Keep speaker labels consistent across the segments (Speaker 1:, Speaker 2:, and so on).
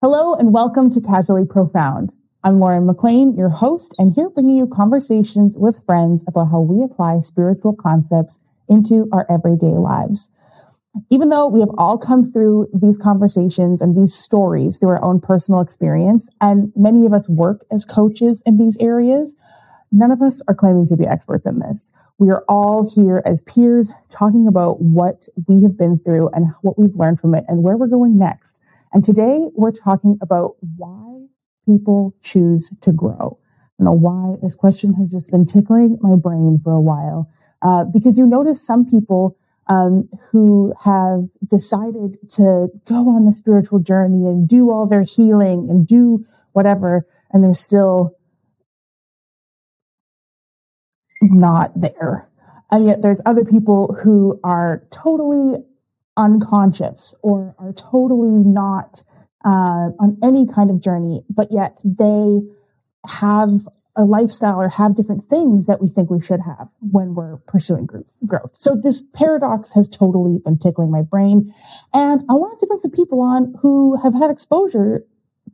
Speaker 1: Hello and welcome to Casually Profound. I'm Lauren McLean, your host, and here bringing you conversations with friends about how we apply spiritual concepts into our everyday lives. Even though we have all come through these conversations and these stories through our own personal experience, and many of us work as coaches in these areas, none of us are claiming to be experts in this. We are all here as peers talking about what we have been through and what we've learned from it and where we're going next. And today we're talking about why people choose to grow. I don't know why this question has just been tickling my brain for a while. Uh, because you notice some people um, who have decided to go on the spiritual journey and do all their healing and do whatever, and they're still not there. And yet there's other people who are totally unconscious or are totally not uh, on any kind of journey, but yet they have a lifestyle or have different things that we think we should have when we're pursuing growth. So this paradox has totally been tickling my brain. And I wanted to bring some people on who have had exposure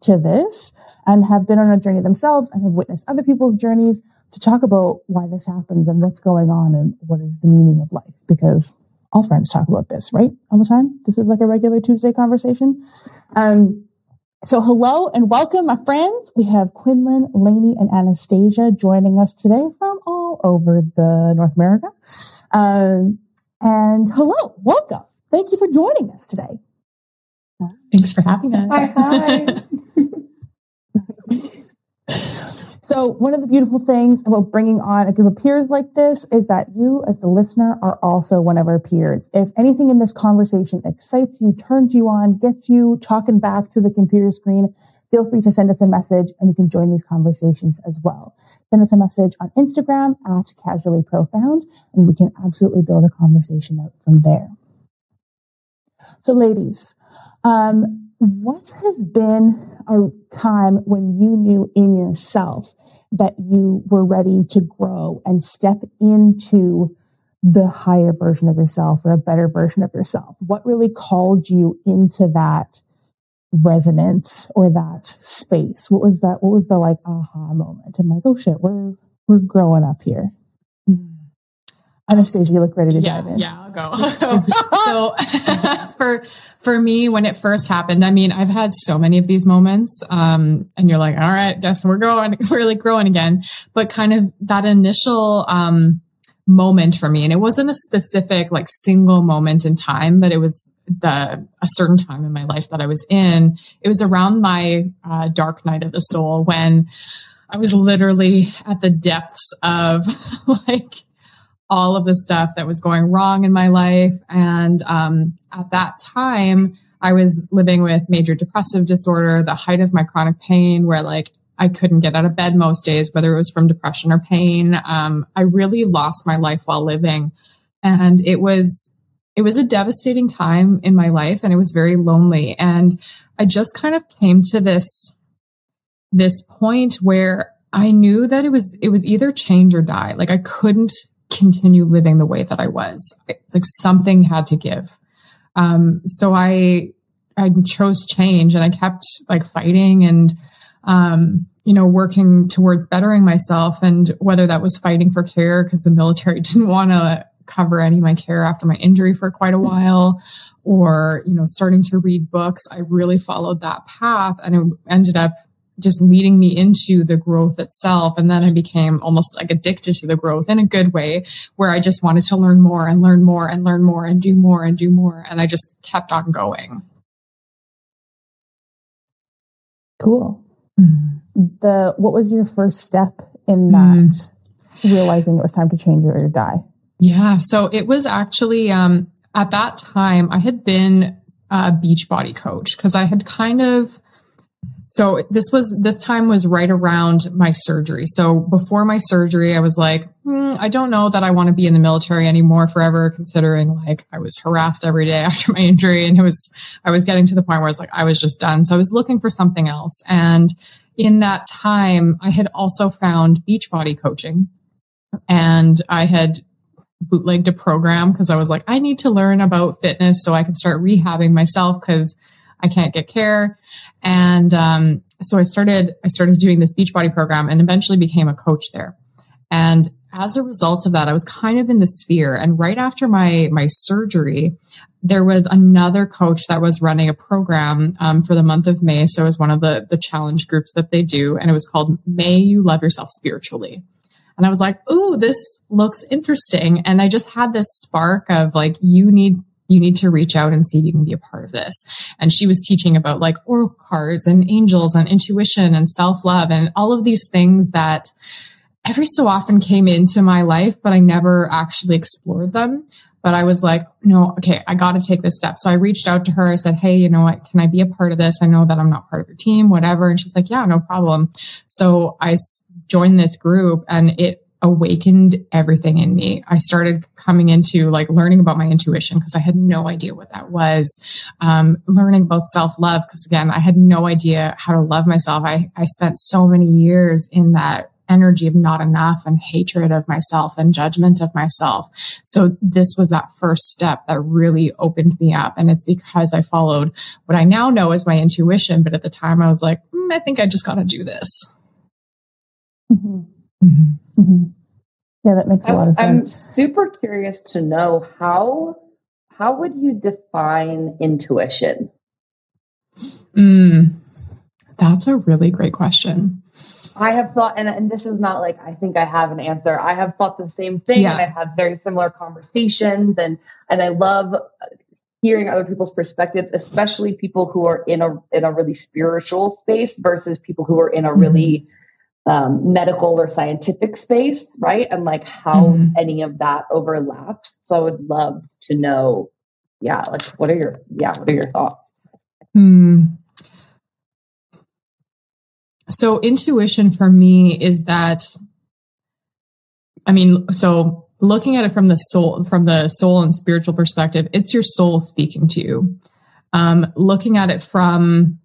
Speaker 1: to this and have been on a journey themselves and have witnessed other people's journeys to talk about why this happens and what's going on and what is the meaning of life. Because all friends talk about this, right? All the time. This is like a regular Tuesday conversation. Um, so hello and welcome, my friends. We have Quinlan, Laney, and Anastasia joining us today from all over the North America. Um, and hello, welcome. Thank you for joining us today.
Speaker 2: Thanks for having us.
Speaker 1: Hi, hi. So one of the beautiful things about bringing on a group of peers like this is that you as the listener are also one of our peers. If anything in this conversation excites you, turns you on, gets you talking back to the computer screen, feel free to send us a message and you can join these conversations as well. Send us a message on Instagram at casually profound and we can absolutely build a conversation out from there. So ladies, um, what has been a time when you knew in yourself that you were ready to grow and step into the higher version of yourself or a better version of yourself? What really called you into that resonance or that space? What was that? What was the like aha moment? I'm like, oh shit, we're we're growing up here. Anastasia, you look ready to
Speaker 2: yeah,
Speaker 1: dive in.
Speaker 2: Yeah, I'll go. so for for me, when it first happened, I mean, I've had so many of these moments. Um, and you're like, all right, guess we're going, we're really growing again. But kind of that initial um moment for me, and it wasn't a specific like single moment in time, but it was the a certain time in my life that I was in. It was around my uh, dark night of the soul when I was literally at the depths of like all of the stuff that was going wrong in my life. And um, at that time, I was living with major depressive disorder, the height of my chronic pain, where like I couldn't get out of bed most days, whether it was from depression or pain. Um, I really lost my life while living. And it was, it was a devastating time in my life and it was very lonely. And I just kind of came to this, this point where I knew that it was, it was either change or die. Like I couldn't continue living the way that I was. Like something had to give. Um, so I, I chose change and I kept like fighting and, um, you know, working towards bettering myself. And whether that was fighting for care because the military didn't want to cover any of my care after my injury for quite a while or, you know, starting to read books, I really followed that path and it ended up just leading me into the growth itself. And then I became almost like addicted to the growth in a good way, where I just wanted to learn more and learn more and learn more and do more and do more. And I just kept on going.
Speaker 1: Cool. Mm-hmm. The what was your first step in that mm-hmm. realizing it was time to change or die?
Speaker 2: Yeah. So it was actually um at that time I had been a beach body coach because I had kind of so this was, this time was right around my surgery. So before my surgery, I was like, hmm, I don't know that I want to be in the military anymore forever, considering like I was harassed every day after my injury. And it was, I was getting to the point where I was like, I was just done. So I was looking for something else. And in that time, I had also found Beachbody coaching and I had bootlegged a program because I was like, I need to learn about fitness so I can start rehabbing myself because I can't get care. And um, so I started I started doing this Beachbody program and eventually became a coach there. And as a result of that, I was kind of in the sphere. And right after my my surgery, there was another coach that was running a program um, for the month of May. So it was one of the the challenge groups that they do, and it was called May You Love Yourself Spiritually. And I was like, "Ooh, this looks interesting." And I just had this spark of like, you need you need to reach out and see if you can be a part of this. And she was teaching about like oracle cards and angels and intuition and self love and all of these things that every so often came into my life, but I never actually explored them. But I was like, no, okay, I got to take this step. So I reached out to her. I said, Hey, you know what? Can I be a part of this? I know that I'm not part of your team, whatever. And she's like, yeah, no problem. So I joined this group and it awakened everything in me. I started coming into like learning about my intuition because I had no idea what that was. Um, learning about self love because again, I had no idea how to love myself. I, I spent so many years in that energy of not enough and hatred of myself and judgment of myself. So this was that first step that really opened me up. And it's because I followed what I now know is my intuition. But at the time I was like, mm, I think I just got to do this.
Speaker 1: Mm-hmm. Mm-hmm. Mm-hmm. Yeah, that makes a lot of
Speaker 3: sense. I'm super curious to know how how would you define intuition?
Speaker 2: Mm, that's a really great question.
Speaker 3: I have thought, and, and this is not like I think I have an answer. I have thought the same thing, yeah. and I've had very similar conversations, and and I love hearing other people's perspectives, especially people who are in a in a really spiritual space versus people who are in a really mm-hmm um, medical or scientific space, right? And like how mm-hmm. any of that overlaps. So I would love to know, yeah, like what are your yeah, what are your thoughts?
Speaker 2: Hmm. So intuition for me is that I mean, so looking at it from the soul from the soul and spiritual perspective, it's your soul speaking to you. Um, looking at it from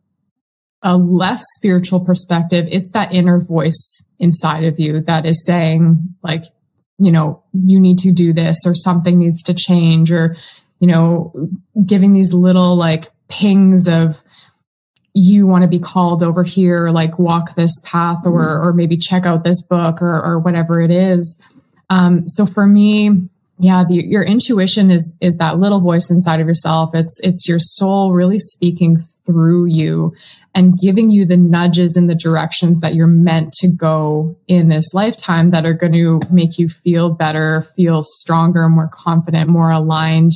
Speaker 2: a less spiritual perspective, it's that inner voice inside of you that is saying, like, you know, you need to do this or something needs to change or, you know, giving these little like pings of, you want to be called over here, like walk this path or, mm-hmm. or maybe check out this book or, or whatever it is. Um, so for me, yeah, the, your intuition is, is that little voice inside of yourself. It's, it's your soul really speaking through you and giving you the nudges in the directions that you're meant to go in this lifetime that are going to make you feel better, feel stronger, more confident, more aligned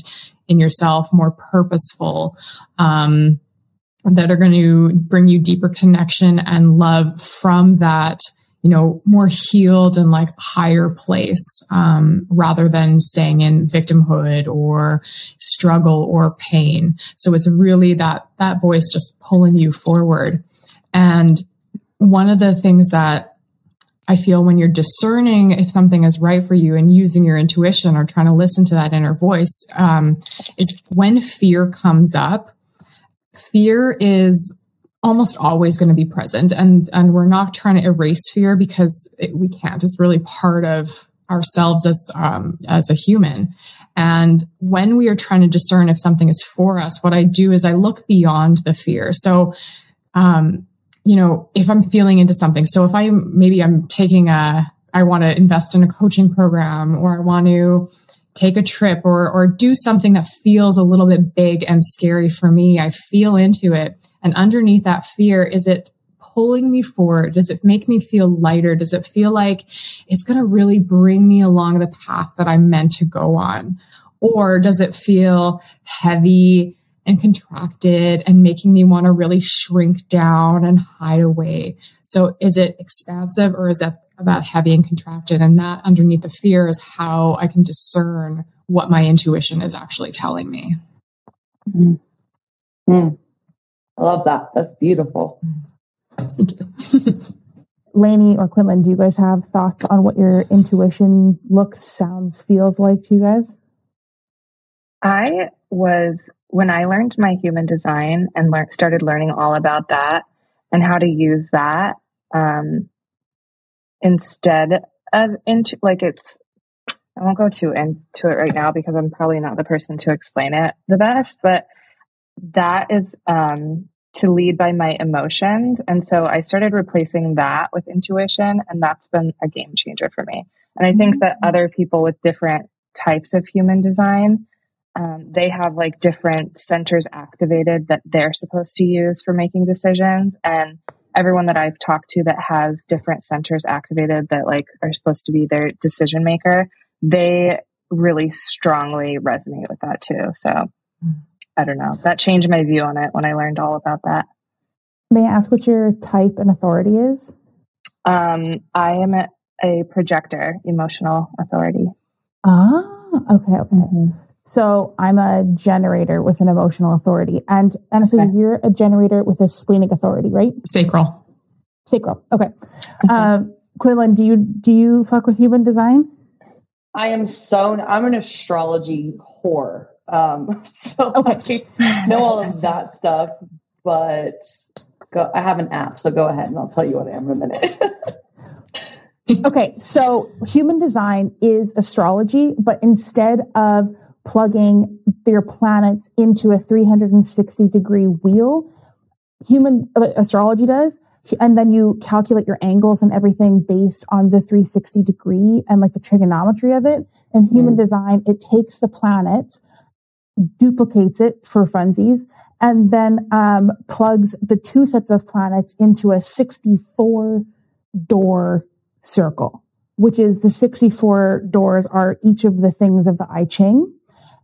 Speaker 2: in yourself, more purposeful. Um, that are going to bring you deeper connection and love from that you know, more healed and like higher place, um, rather than staying in victimhood or struggle or pain. So it's really that, that voice just pulling you forward. And one of the things that I feel when you're discerning if something is right for you and using your intuition or trying to listen to that inner voice, um, is when fear comes up. Fear is almost always going to be present and and we're not trying to erase fear because it, we can't. It's really part of ourselves as um, as a human. And when we are trying to discern if something is for us what i do is i look beyond the fear. So um, you know if i'm feeling into something so if i maybe i'm taking a i want to invest in a coaching program or i want to take a trip or or do something that feels a little bit big and scary for me i feel into it and underneath that fear, is it pulling me forward? Does it make me feel lighter? Does it feel like it's going to really bring me along the path that I'm meant to go on? Or does it feel heavy and contracted and making me want to really shrink down and hide away? So is it expansive or is it that heavy and contracted? And that underneath the fear is how I can discern what my intuition is actually telling me.
Speaker 3: Mm-hmm. Mm. I love that. That's beautiful.
Speaker 2: Thank you.
Speaker 1: Laney or Quinlan, do you guys have thoughts on what your intuition looks, sounds, feels like to you guys?
Speaker 4: I was, when I learned my human design and lear- started learning all about that and how to use that um, instead of into, like it's, I won't go too into it right now because I'm probably not the person to explain it the best, but that is um, to lead by my emotions. And so I started replacing that with intuition, and that's been a game changer for me. And I think that mm-hmm. other people with different types of human design, um, they have like different centers activated that they're supposed to use for making decisions. And everyone that I've talked to that has different centers activated that like are supposed to be their decision maker, they really strongly resonate with that too. So mm-hmm. I don't know. That changed my view on it when I learned all about that.
Speaker 1: May I ask what your type and authority is?
Speaker 4: Um, I am a, a projector, emotional authority.
Speaker 1: Ah, okay, okay. Mm-hmm. So I'm a generator with an emotional authority, and and so okay. you're a generator with a splenic authority, right?
Speaker 2: Sacral.
Speaker 1: Sacral. Okay. okay. Um, Quinlan, do you do you fuck with human design?
Speaker 3: I am so. I'm an astrology whore. Um, so okay. I know all of that stuff, but go, I have an app, so go ahead and I'll tell you what I am in a minute.
Speaker 1: okay, so human design is astrology, but instead of plugging their planets into a 360 degree wheel, human uh, astrology does. And then you calculate your angles and everything based on the 360 degree and like the trigonometry of it. And human mm. design, it takes the planets duplicates it for funsies, and then um, plugs the two sets of planets into a 64 door circle, which is the 64 doors are each of the things of the I Ching.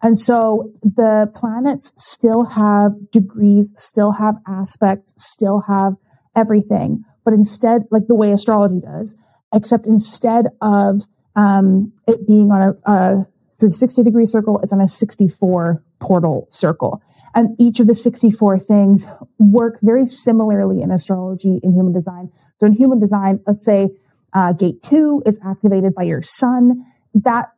Speaker 1: And so the planets still have degrees, still have aspects, still have everything, but instead, like the way astrology does, except instead of um, it being on a, a 360 degree circle, it's on a 64 portal circle. And each of the 64 things work very similarly in astrology in human design. So in human design, let's say uh, gate two is activated by your sun. That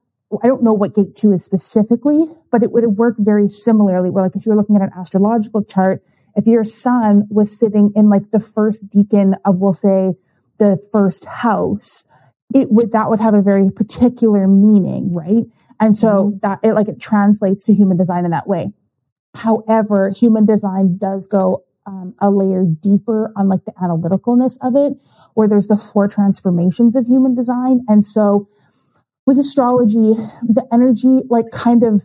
Speaker 1: I don't know what gate two is specifically, but it would work very similarly. Where like if you're looking at an astrological chart, if your sun was sitting in like the first decan of, we'll say, the first house, it would that would have a very particular meaning, right? And so mm-hmm. that it like it translates to human design in that way. However, human design does go um, a layer deeper on like the analyticalness of it, where there's the four transformations of human design. And so with astrology, the energy like kind of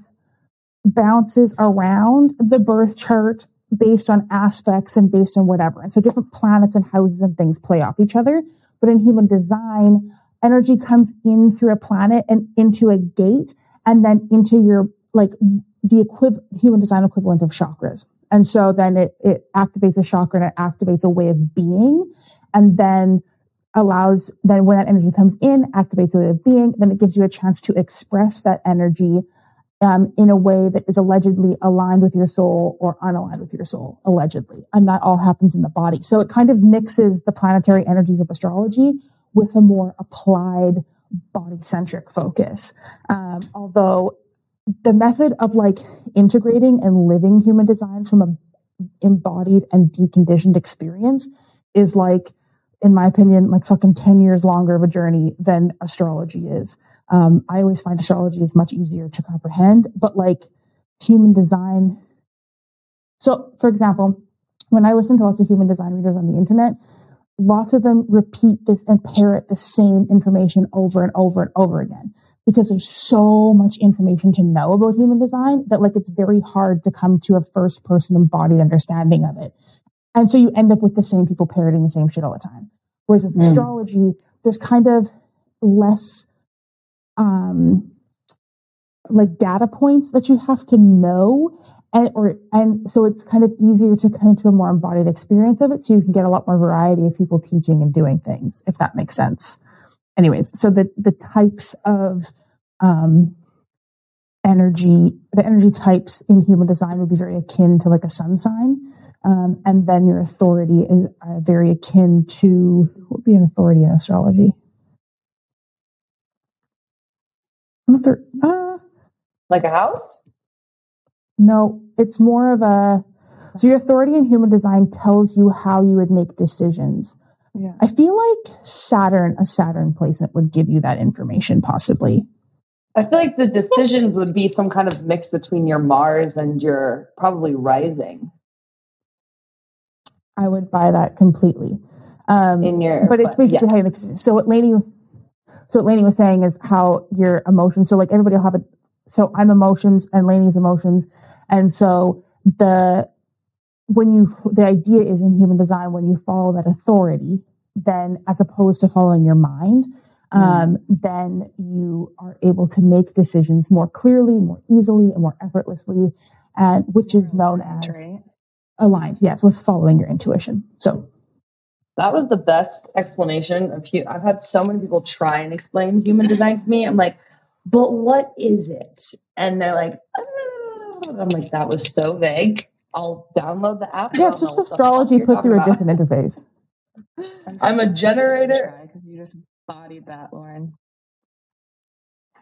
Speaker 1: bounces around the birth chart based on aspects and based on whatever. And so different planets and houses and things play off each other. But in human design, energy comes in through a planet and into a gate and then into your like the human design equivalent of chakras. And so then it, it activates a chakra and it activates a way of being and then allows, then when that energy comes in, activates a way of being, then it gives you a chance to express that energy um, in a way that is allegedly aligned with your soul or unaligned with your soul, allegedly. And that all happens in the body. So it kind of mixes the planetary energies of astrology with a more applied body centric focus. Um, although the method of like integrating and living human design from a embodied and deconditioned experience is like, in my opinion, like fucking 10 years longer of a journey than astrology is. Um, I always find astrology is much easier to comprehend, but like human design. So, for example, when I listen to lots of human design readers on the internet, lots of them repeat this and parrot the same information over and over and over again because there's so much information to know about human design that like it's very hard to come to a first person embodied understanding of it. And so you end up with the same people parroting the same shit all the time. Whereas with mm. astrology, there's kind of less um like data points that you have to know and or and so it's kind of easier to come to a more embodied experience of it so you can get a lot more variety of people teaching and doing things if that makes sense. Anyways so the the types of um energy the energy types in human design would be very akin to like a sun sign. Um, and then your authority is uh, very akin to what would be an authority in astrology?
Speaker 3: Uh, like a house
Speaker 1: no, it's more of a so your authority in human design tells you how you would make decisions. Yeah. I feel like Saturn, a Saturn placement would give you that information possibly.
Speaker 3: I feel like the decisions would be some kind of mix between your Mars and your probably rising.
Speaker 1: I would buy that completely. Um,
Speaker 3: in your,
Speaker 1: but it's basically yeah. how you So what Laney, so what Laney was saying is how your emotions. So like everybody will have a. So I'm emotions and Laney's emotions, and so the when you the idea is in human design when you follow that authority, then as opposed to following your mind, mm. um, then you are able to make decisions more clearly, more easily, and more effortlessly, and which is known as right. aligned. Yes, with following your intuition. So
Speaker 3: that was the best explanation of. I've had so many people try and explain human design to me. I'm like, but what is it? And they're like, ah. I'm like, that was so vague. I'll download the app.
Speaker 1: Yeah, it's just astrology put through about. a different interface.
Speaker 3: I'm a generator.
Speaker 4: Because you just bodied that, Lauren.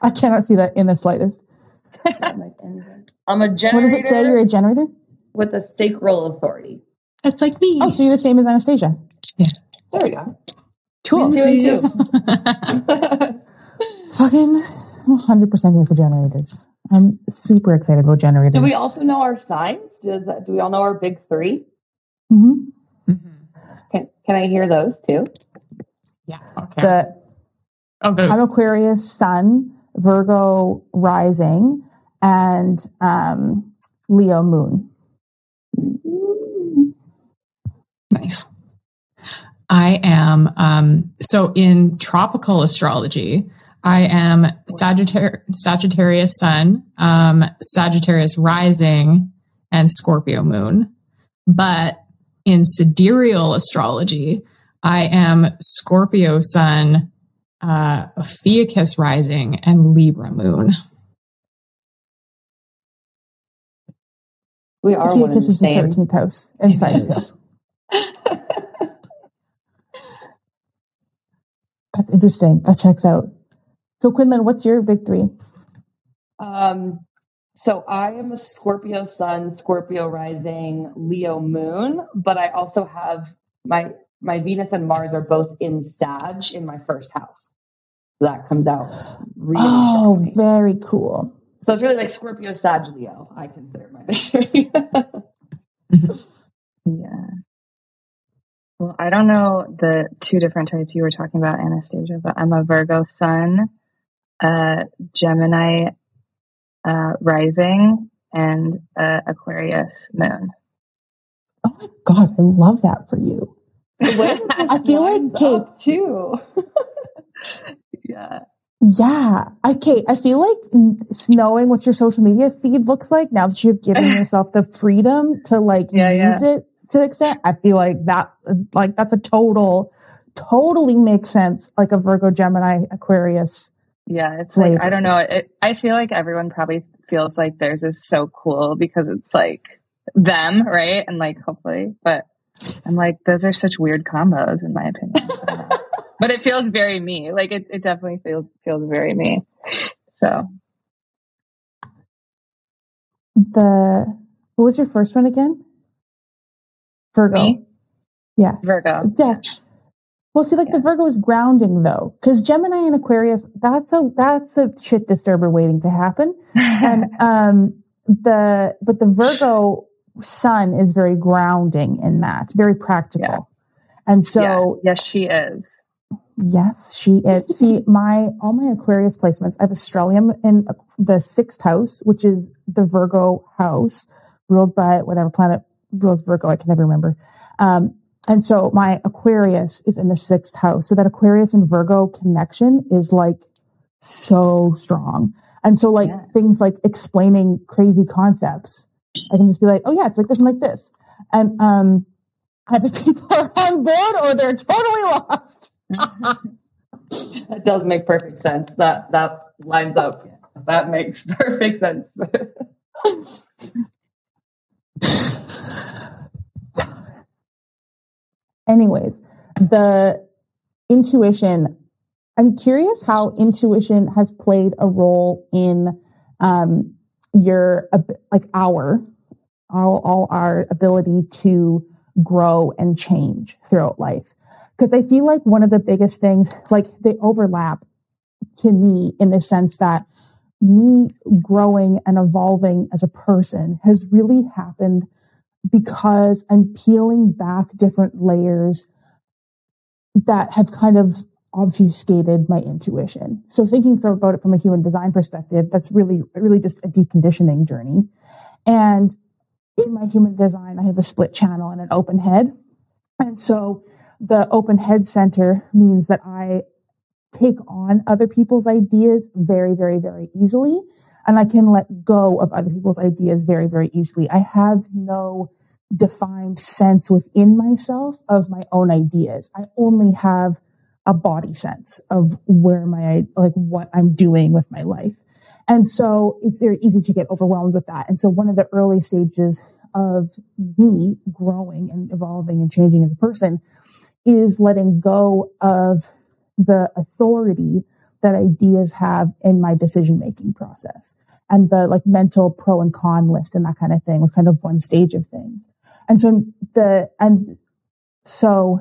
Speaker 1: I cannot see that in the slightest.
Speaker 3: I'm a generator.
Speaker 1: What does it say? You're a generator
Speaker 3: with a sacral authority.
Speaker 2: It's like me.
Speaker 1: Oh, so you're the same as Anastasia.
Speaker 2: Yeah.
Speaker 3: There we go.
Speaker 2: Cool.
Speaker 1: Fucking 100% here for generators. I'm super excited about generators.
Speaker 3: Do we also know our signs? Does do we all know our big 3
Speaker 1: mm-hmm.
Speaker 3: mm-hmm. Can, can I hear those too?
Speaker 2: Yeah. Okay.
Speaker 1: The, oh, good. I'm Aquarius Sun, Virgo Rising, and um, Leo Moon.
Speaker 2: Nice. I am, um, so in tropical astrology, I am Sagittar- Sagittarius Sun, um, Sagittarius Rising, and Scorpio Moon. But in sidereal astrology, I am Scorpio Sun, uh, Ophiuchus Rising, and Libra Moon.
Speaker 3: We are Ophiuchus
Speaker 1: is the 13th house inside That's interesting. That checks out. So, Quinlan, what's your big three?
Speaker 3: Um, so I am a Scorpio Sun, Scorpio Rising, Leo Moon, but I also have my my Venus and Mars are both in Sag in my first house. So that comes out really.
Speaker 1: Oh, very cool.
Speaker 3: So it's really like Scorpio, Sag, Leo. I consider my big three.
Speaker 4: yeah. Well, I don't know the two different types you were talking about, Anastasia, but I'm a Virgo Sun, uh, Gemini uh, Rising, and uh, Aquarius Moon.
Speaker 1: Oh my god, I love that for you. I feel like Kate
Speaker 3: too.
Speaker 4: yeah.
Speaker 1: Yeah. Okay. I feel like knowing what your social media feed looks like now that you've given yourself the freedom to like yeah, use yeah. it to extent, I feel like that, like that's a total, totally makes sense. Like a Virgo, Gemini, Aquarius.
Speaker 4: Yeah. It's like, I don't know. It, I feel like everyone probably feels like theirs is so cool because it's like them, right? And like, hopefully, but I'm like, those are such weird combos in my opinion. but it feels very me. Like it, it definitely feels, feels very me. So.
Speaker 1: The, what was your first one again? Virgo.
Speaker 4: Me?
Speaker 1: Yeah.
Speaker 4: Virgo.
Speaker 1: Yeah. Well, see, like yeah. the Virgo is grounding though, because Gemini and Aquarius, that's a that's a shit disturber waiting to happen. and um the but the Virgo sun is very grounding in that, very practical. Yeah. And so
Speaker 4: yeah. yes, she is.
Speaker 1: Yes, she is. see, my all my Aquarius placements, I have Stellium in the sixth house, which is the Virgo house, ruled by whatever planet rules Virgo. I can never remember. Um, and so my Aquarius is in the sixth house. So that Aquarius and Virgo connection is like so strong. And so like yeah. things like explaining crazy concepts, I can just be like, oh yeah, it's like this and like this. And, um, either people are on board or they're totally lost.
Speaker 3: that does make perfect sense. That, that lines up. That makes perfect sense.
Speaker 1: Anyways, the intuition, I'm curious how intuition has played a role in um, your, like our, all, all our ability to grow and change throughout life. Because I feel like one of the biggest things, like they overlap to me in the sense that me growing and evolving as a person has really happened because I'm peeling back different layers that have kind of obfuscated my intuition. So thinking about it from a human design perspective, that's really, really just a deconditioning journey. And in my human design, I have a split channel and an open head. And so the open head center means that I take on other people's ideas very, very, very easily. And I can let go of other people's ideas very, very easily. I have no defined sense within myself of my own ideas. I only have a body sense of where my, like what I'm doing with my life. And so it's very easy to get overwhelmed with that. And so one of the early stages of me growing and evolving and changing as a person is letting go of the authority that ideas have in my decision making process. And the like mental pro and con list and that kind of thing was kind of one stage of things. And so the, and so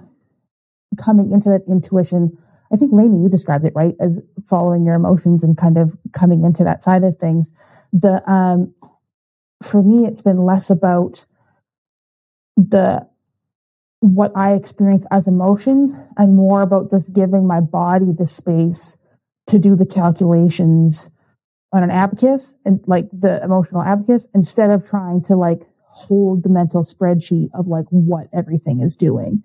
Speaker 1: coming into that intuition, I think Laney, you described it right as following your emotions and kind of coming into that side of things. The, um, for me, it's been less about the what I experience as emotions and more about just giving my body the space to do the calculations on an abacus and like the emotional abacus instead of trying to like hold the mental spreadsheet of like what everything is doing.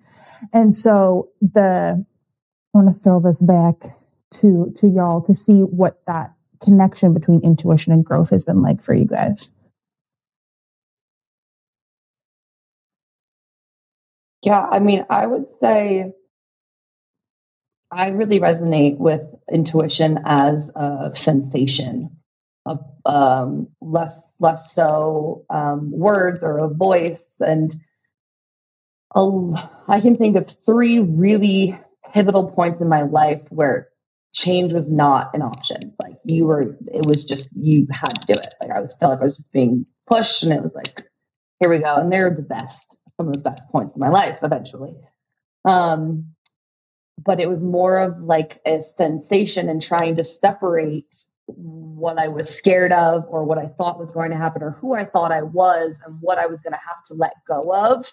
Speaker 1: And so the, I want to throw this back to, to y'all to see what that connection between intuition and growth has been like for you guys.
Speaker 3: Yeah, I mean, I would say I really resonate with intuition as a sensation, of um, less less so um, words or a voice. And a, I can think of three really pivotal points in my life where change was not an option. Like you were, it was just you had to do it. Like I was felt like I was just being pushed, and it was like, here we go. And they're the best some of the best points in my life eventually. Um, but it was more of like a sensation and trying to separate what I was scared of or what I thought was going to happen or who I thought I was and what I was going to have to let go of.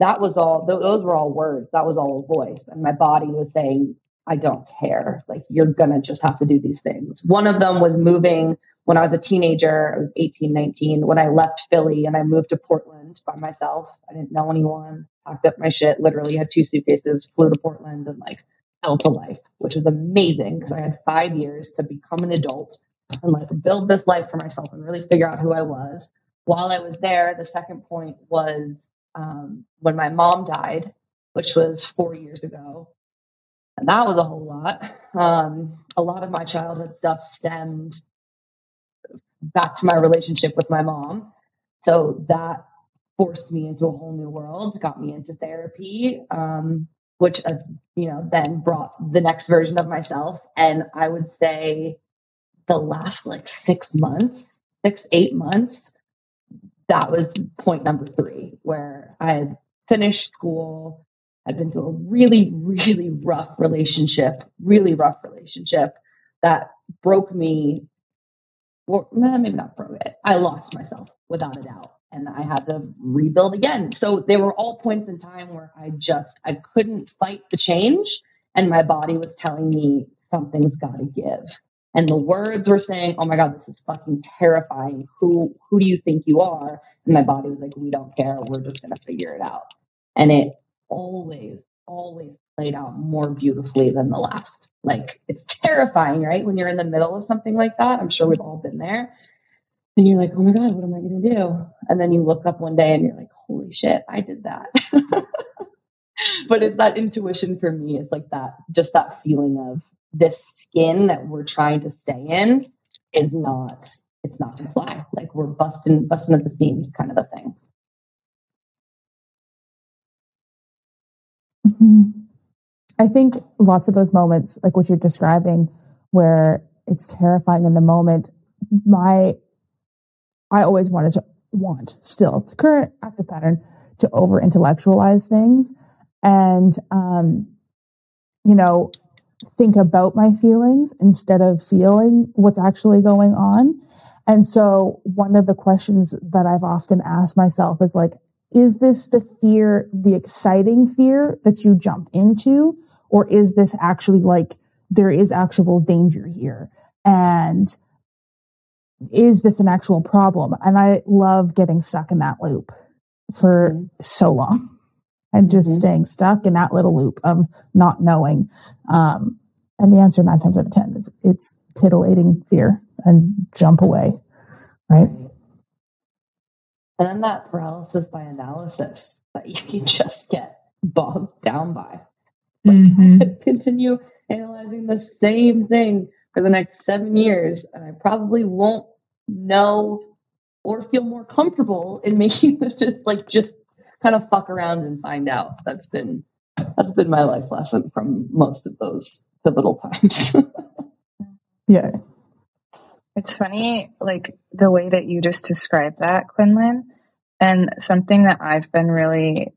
Speaker 3: That was all, those were all words. That was all a voice. And my body was saying, I don't care. Like, you're going to just have to do these things. One of them was moving when I was a teenager, I was 18, 19, when I left Philly and I moved to Portland by myself. I didn't know anyone, packed up my shit, literally had two suitcases, flew to Portland and like built a life, which was amazing because I had five years to become an adult and like build this life for myself and really figure out who I was. While I was there, the second point was um, when my mom died, which was four years ago. And that was a whole lot. Um, a lot of my childhood stuff stemmed back to my relationship with my mom. So that forced me into a whole new world, got me into therapy, um, which, uh, you know, then brought the next version of myself. And I would say the last like six months, six, eight months, that was point number three, where I had finished school, I'd been through a really, really rough relationship, really rough relationship that broke me or maybe not broke it. I lost myself without a doubt. And I had to rebuild again. So there were all points in time where I just I couldn't fight the change. And my body was telling me something's gotta give. And the words were saying, Oh my God, this is fucking terrifying. Who who do you think you are? And my body was like, We don't care, we're just gonna figure it out. And it always, always played out more beautifully than the last. Like it's terrifying, right? When you're in the middle of something like that. I'm sure we've all been there. And you're like, oh my God, what am I going to do? And then you look up one day and you're like, holy shit, I did that. but it's that intuition for me. It's like that, just that feeling of this skin that we're trying to stay in is not, it's not going to fly. Like we're busting, busting at the seams kind of a thing.
Speaker 1: Mm-hmm. I think lots of those moments, like what you're describing, where it's terrifying in the moment, my, I always wanted to want still to current active pattern to over intellectualize things. And, um, you know, think about my feelings instead of feeling what's actually going on. And so one of the questions that I've often asked myself is like, is this the fear, the exciting fear that you jump into? Or is this actually like there is actual danger here? And is this an actual problem? And I love getting stuck in that loop for mm-hmm. so long and just mm-hmm. staying stuck in that little loop of not knowing. Um, and the answer nine times out of 10 is it's titillating fear and jump away. Right.
Speaker 3: And then that paralysis by analysis that you can just get bogged down by. Like, mm-hmm. continue analyzing the same thing for the next seven years, and I probably won't know or feel more comfortable in making this just like just kind of fuck around and find out. That's been that's been my life lesson from most of those pivotal times.
Speaker 1: yeah.
Speaker 4: It's funny, like the way that you just described that, Quinlan, and something that I've been really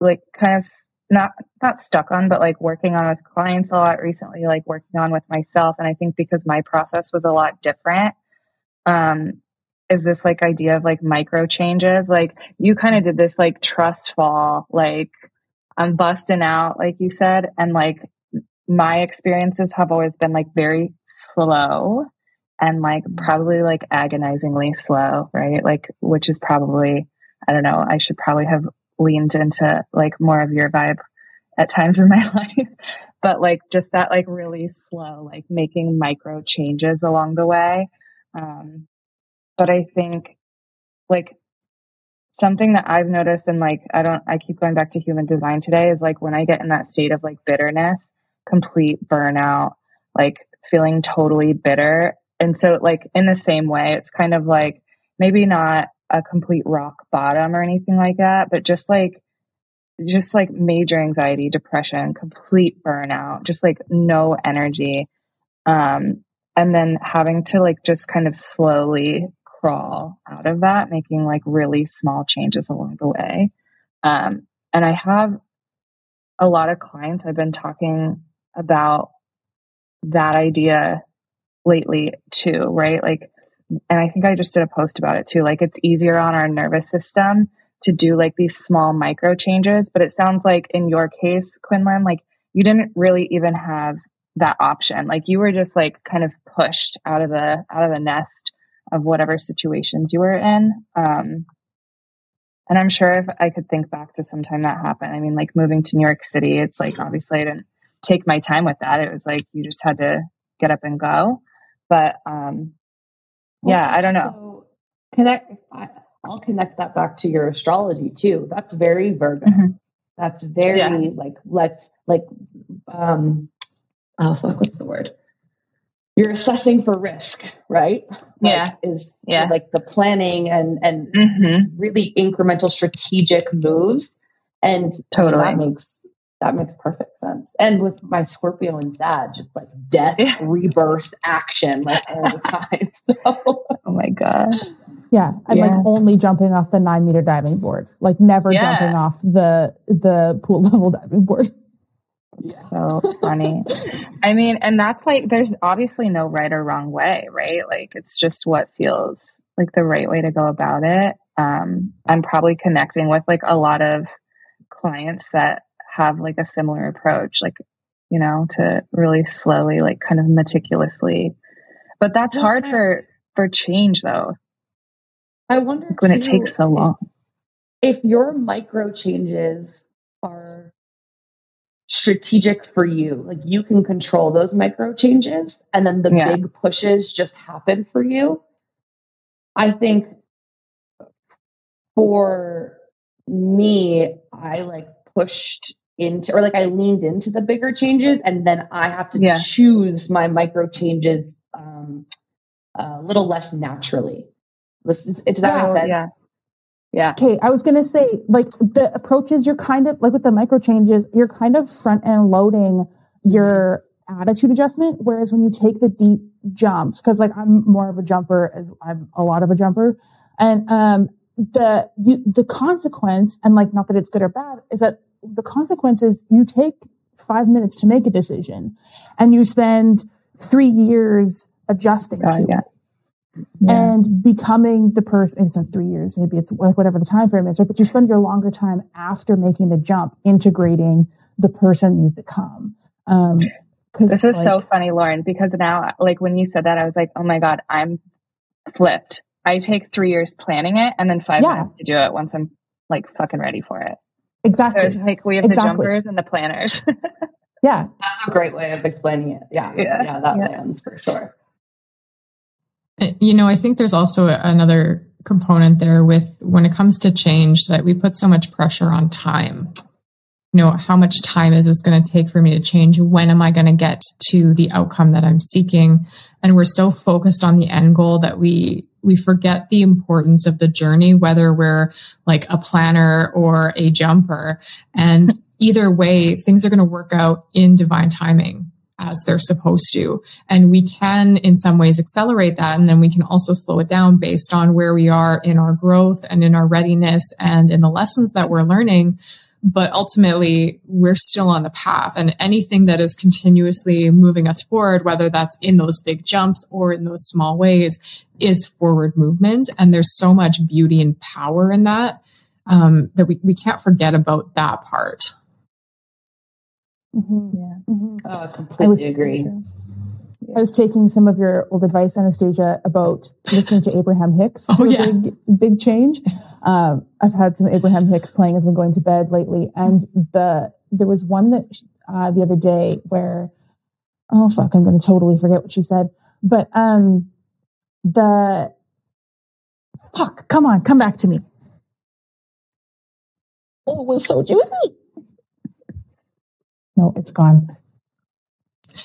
Speaker 4: like kind of not not stuck on, but like working on with clients a lot recently, like working on with myself. And I think because my process was a lot different, um, is this like idea of like micro changes. Like you kind of did this like trust fall, like I'm busting out, like you said, and like my experiences have always been like very slow and like probably like agonizingly slow, right? Like, which is probably, I don't know, I should probably have leaned into like more of your vibe at times in my life. but like just that like really slow, like making micro changes along the way. Um, but I think like something that I've noticed and like I don't I keep going back to human design today is like when I get in that state of like bitterness, complete burnout, like feeling totally bitter. And so like in the same way, it's kind of like maybe not a complete rock bottom or anything like that, but just like just like major anxiety, depression, complete burnout, just like no energy. Um, and then having to like just kind of slowly crawl out of that, making like really small changes along the way. Um, and I have a lot of clients I've been talking about that idea lately too, right? Like, and I think I just did a post about it too. Like, it's easier on our nervous system to do like these small micro changes. But it sounds like in your case, Quinlan, like you didn't really even have that option. Like you were just like kind of pushed out of the out of the nest of whatever situations you were in. Um, and I'm sure if I could think back to some time that happened, I mean, like moving to New York City, it's like obviously I didn't take my time with that. It was like you just had to get up and go. But um, yeah, I don't know.
Speaker 3: So connect. I, will connect that back to your astrology too. That's very Virgo. Mm-hmm. That's very yeah. like let's like um oh fuck what's the word? you're assessing for risk, right? Like,
Speaker 4: yeah.
Speaker 3: Is yeah. like the planning and and mm-hmm. really incremental strategic moves. And
Speaker 4: totally
Speaker 3: that makes that makes perfect sense. And with my Scorpio and Sag, it's like death, yeah. rebirth, action, like all the time.
Speaker 4: So. Oh my god.
Speaker 1: Yeah, I'm yeah. like only jumping off the nine meter diving board, like never yeah. jumping off the the pool level diving board.
Speaker 4: So funny. I mean, and that's like, there's obviously no right or wrong way, right? Like, it's just what feels like the right way to go about it. Um, I'm probably connecting with like a lot of clients that have like a similar approach, like, you know, to really slowly, like kind of meticulously. But that's yeah. hard for for change though.
Speaker 3: I wonder
Speaker 4: like when too, it takes so long.
Speaker 3: If your micro changes are strategic for you. Like you can control those micro changes and then the yeah. big pushes just happen for you. I think for me, I like pushed into or like I leaned into the bigger changes and then I have to yeah. choose my micro changes um, a little less naturally. Does that
Speaker 4: oh, make sense? Yeah. Yeah.
Speaker 1: Okay. I was going to say, like, the approaches, you're kind of, like, with the micro changes, you're kind of front end loading your attitude adjustment. Whereas when you take the deep jumps, cause like I'm more of a jumper as I'm a lot of a jumper. And, um, the, you, the consequence, and like, not that it's good or bad, is that the consequence is you take five minutes to make a decision and you spend three years adjusting oh, to yeah. it. Yeah. and becoming the person. It's not three years, maybe it's like whatever the time frame is, right? But you spend your longer time after making the jump integrating the person you've become. Um,
Speaker 4: this is like, so funny, Lauren, because now, like when you said that, I was like, oh my God, I'm flipped. I take three years planning it and then five yeah. minutes to do it once I'm like fucking ready for it.
Speaker 1: Exactly.
Speaker 4: So it's like we have exactly. the jumpers and the planners.
Speaker 1: yeah.
Speaker 3: That's a great way of explaining it. Yeah. Yeah. yeah that yeah. lands for sure.
Speaker 2: Uh, you know, I think there's also another component there with when it comes to change that we put so much pressure on time. You know, how much time is this going to take for me to change? When am I going to get to the outcome that I'm seeking? And we're so focused on the end goal that we we forget the importance of the journey, whether we're like a planner or a jumper. And either way, things are going to work out in divine timing as they're supposed to. And we can, in some ways, accelerate that. And then we can also slow it down based on where we are in our growth and in our readiness and in the lessons that we're learning. But ultimately, we're still on the path and anything that is continuously moving us forward, whether that's in those big jumps or in those small ways is forward movement. And there's so much beauty and power in that, um, that we, we can't forget about that part.
Speaker 3: Mm-hmm. Yeah. Mm-hmm. Oh, I completely I was, agree.
Speaker 1: I was taking some of your old advice, Anastasia, about listening to Abraham Hicks.
Speaker 2: oh, yeah.
Speaker 1: Big, big change. Um, I've had some Abraham Hicks playing as I'm going to bed lately. And the, there was one that, uh, the other day where, oh, fuck, I'm going to totally forget what she said. But, um, the, fuck, come on, come back to me. Oh, it was so juicy. No, it's gone.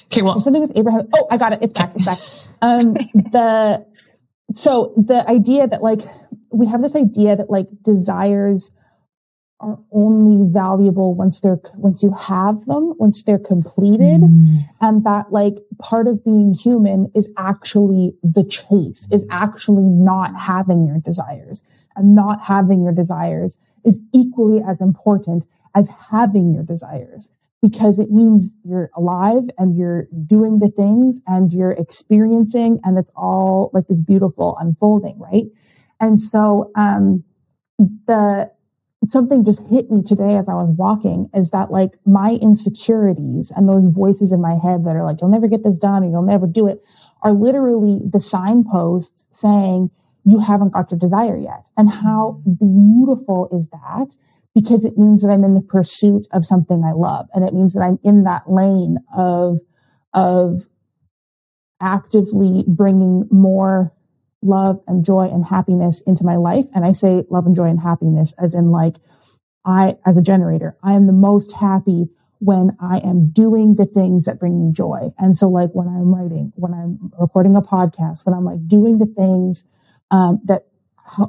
Speaker 2: Okay, well,
Speaker 1: something with Abraham. Oh, I got it. It's back. It's back. Um, the so the idea that like we have this idea that like desires are only valuable once they're once you have them, once they're completed, mm. and that like part of being human is actually the chase, is actually not having your desires, and not having your desires is equally as important as having your desires because it means you're alive and you're doing the things and you're experiencing and it's all like this beautiful unfolding, right? And so, um, the, something just hit me today as I was walking is that like my insecurities and those voices in my head that are like, you'll never get this done or you'll never do it are literally the signposts saying you haven't got your desire yet. And how beautiful is that? Because it means that I'm in the pursuit of something I love. And it means that I'm in that lane of, of actively bringing more love and joy and happiness into my life. And I say love and joy and happiness as in like, I, as a generator, I am the most happy when I am doing the things that bring me joy. And so like when I'm writing, when I'm recording a podcast, when I'm like doing the things, um, that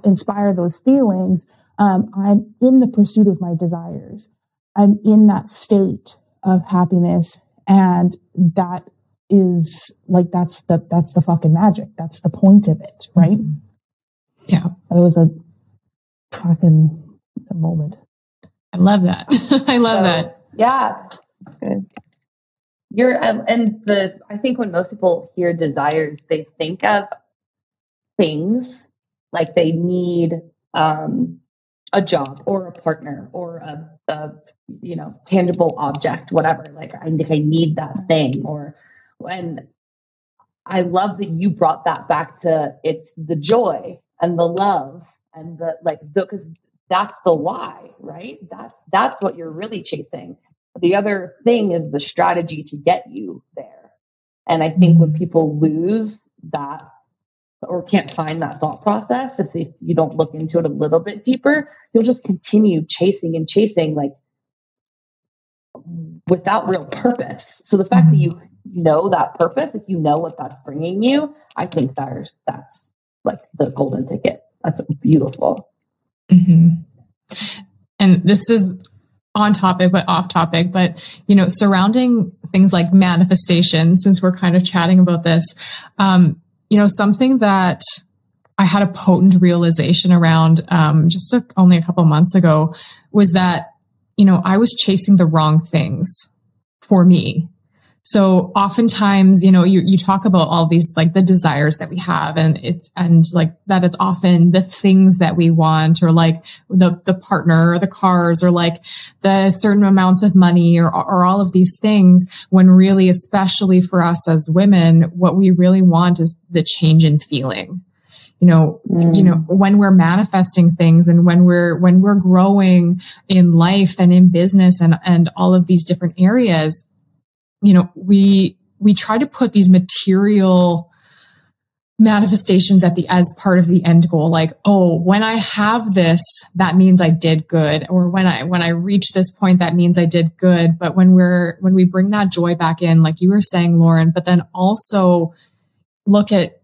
Speaker 1: inspire those feelings, um, I'm in the pursuit of my desires. I'm in that state of happiness. And that is like, that's the, that's the fucking magic. That's the point of it. Right.
Speaker 2: Yeah.
Speaker 1: It was a fucking moment.
Speaker 2: I love that. I love so, that.
Speaker 3: Yeah. Good. You're, and the, I think when most people hear desires, they think of things like they need, um, a job or a partner or a, a you know tangible object whatever like I, if i need that thing or and i love that you brought that back to it's the joy and the love and the like because that's the why right? That's that's what you're really chasing. The other thing is the strategy to get you there. And i think when mm-hmm. people lose that or can't find that thought process, if you don't look into it a little bit deeper, you'll just continue chasing and chasing like without real purpose. So the fact that you know that purpose, if you know what that's bringing you, I think there's that's like the golden ticket. That's beautiful.
Speaker 2: Mm-hmm. And this is on topic, but off topic, but you know, surrounding things like manifestation, since we're kind of chatting about this, um, you know, something that I had a potent realization around um, just a, only a couple months ago was that, you know, I was chasing the wrong things for me. So oftentimes, you know, you, you talk about all these, like the desires that we have and it's, and like that it's often the things that we want or like the, the partner or the cars or like the certain amounts of money or, or all of these things when really, especially for us as women, what we really want is the change in feeling you know mm. you know mm. when we're manifesting things and when we're when we're growing in life and in business and and all of these different areas you know, we, we try to put these material manifestations at the, as part of the end goal. Like, oh, when I have this, that means I did good. Or when I, when I reach this point, that means I did good. But when we're, when we bring that joy back in, like you were saying, Lauren, but then also look at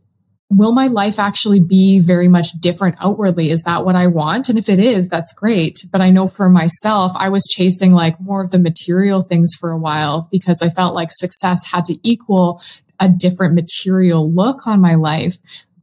Speaker 2: will my life actually be very much different outwardly? Is that what I want? And if it is, that's great. But I know for myself, I was chasing like more of the material things for a while because I felt like success had to equal a different material look on my life.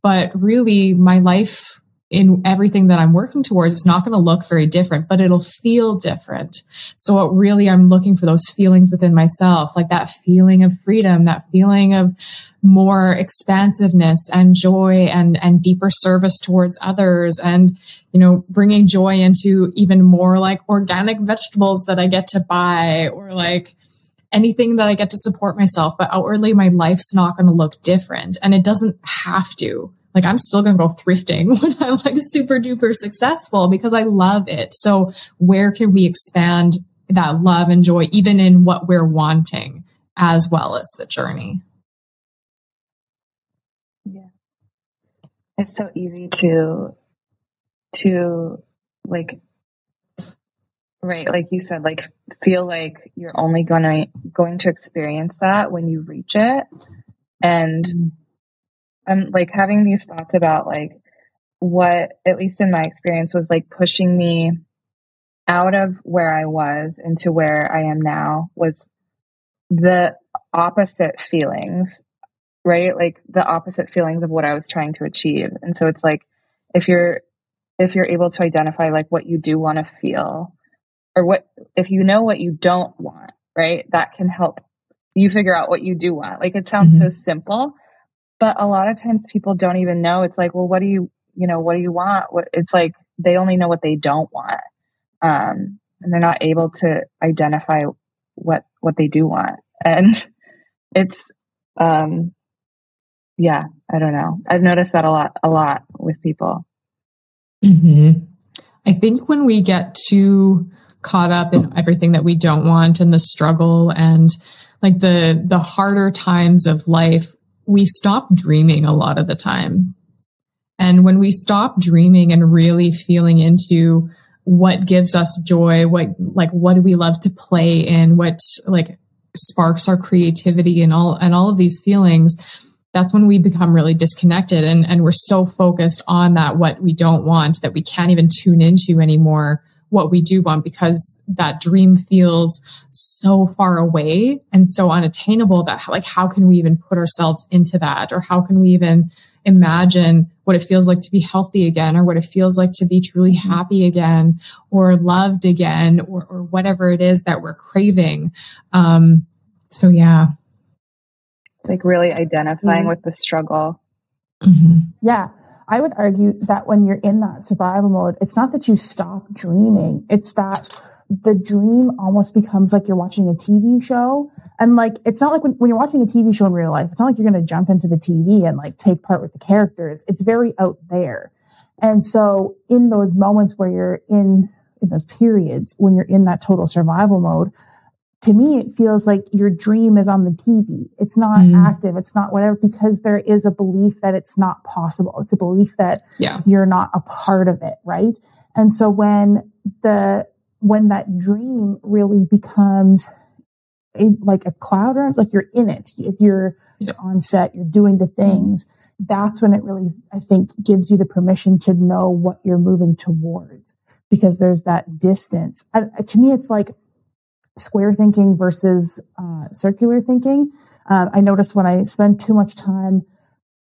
Speaker 2: But really, my life in everything that I'm working towards it's not going to look very different, but it'll feel different. So what really, I'm looking for those feelings within myself, like that feeling of freedom, that feeling of more expansiveness and joy and, and deeper service towards others. And, you know, bringing joy into even more like organic vegetables that I get to buy or like, anything that I get to support myself, but outwardly my life's not going to look different and it doesn't have to like I'm still going to go thrifting when I'm like super duper successful because I love it. So where can we expand that love and joy even in what we're wanting as well as the journey?
Speaker 4: Yeah. It's so easy to to like right like you said like feel like you're only going to going to experience that when you reach it and mm-hmm I'm like having these thoughts about like what, at least in my experience, was like pushing me out of where I was into where I am now was the opposite feelings, right? Like the opposite feelings of what I was trying to achieve. And so it's like if you're if you're able to identify like what you do want to feel or what if you know what you don't want, right? That can help you figure out what you do want. Like it sounds mm-hmm. so simple, but a lot of times people don't even know. It's like, well, what do you, you know, what do you want? What it's like they only know what they don't want. Um, and they're not able to identify what what they do want. And it's um yeah, I don't know. I've noticed that a lot a lot with people.
Speaker 2: Mm-hmm. I think when we get too caught up in everything that we don't want and the struggle and like the the harder times of life we stop dreaming a lot of the time. And when we stop dreaming and really feeling into what gives us joy, what, like, what do we love to play in? What, like, sparks our creativity and all, and all of these feelings, that's when we become really disconnected and, and we're so focused on that, what we don't want that we can't even tune into anymore what we do want because that dream feels so far away and so unattainable that like how can we even put ourselves into that or how can we even imagine what it feels like to be healthy again or what it feels like to be truly mm-hmm. happy again or loved again or, or whatever it is that we're craving um so yeah
Speaker 4: like really identifying mm-hmm. with the struggle
Speaker 1: mm-hmm. yeah I would argue that when you're in that survival mode, it's not that you stop dreaming. It's that the dream almost becomes like you're watching a TV show. And like, it's not like when, when you're watching a TV show in real life, it's not like you're going to jump into the TV and like take part with the characters. It's very out there. And so in those moments where you're in, in those periods, when you're in that total survival mode, to me, it feels like your dream is on the TV. It's not mm. active. It's not whatever, because there is a belief that it's not possible. It's a belief that yeah. you're not a part of it. Right. And so when the, when that dream really becomes a, like a cloud or like you're in it, if you're, yeah. you're on set, you're doing the things, that's when it really, I think, gives you the permission to know what you're moving towards because there's that distance. And to me, it's like, square thinking versus uh, circular thinking. Uh, I notice when I spend too much time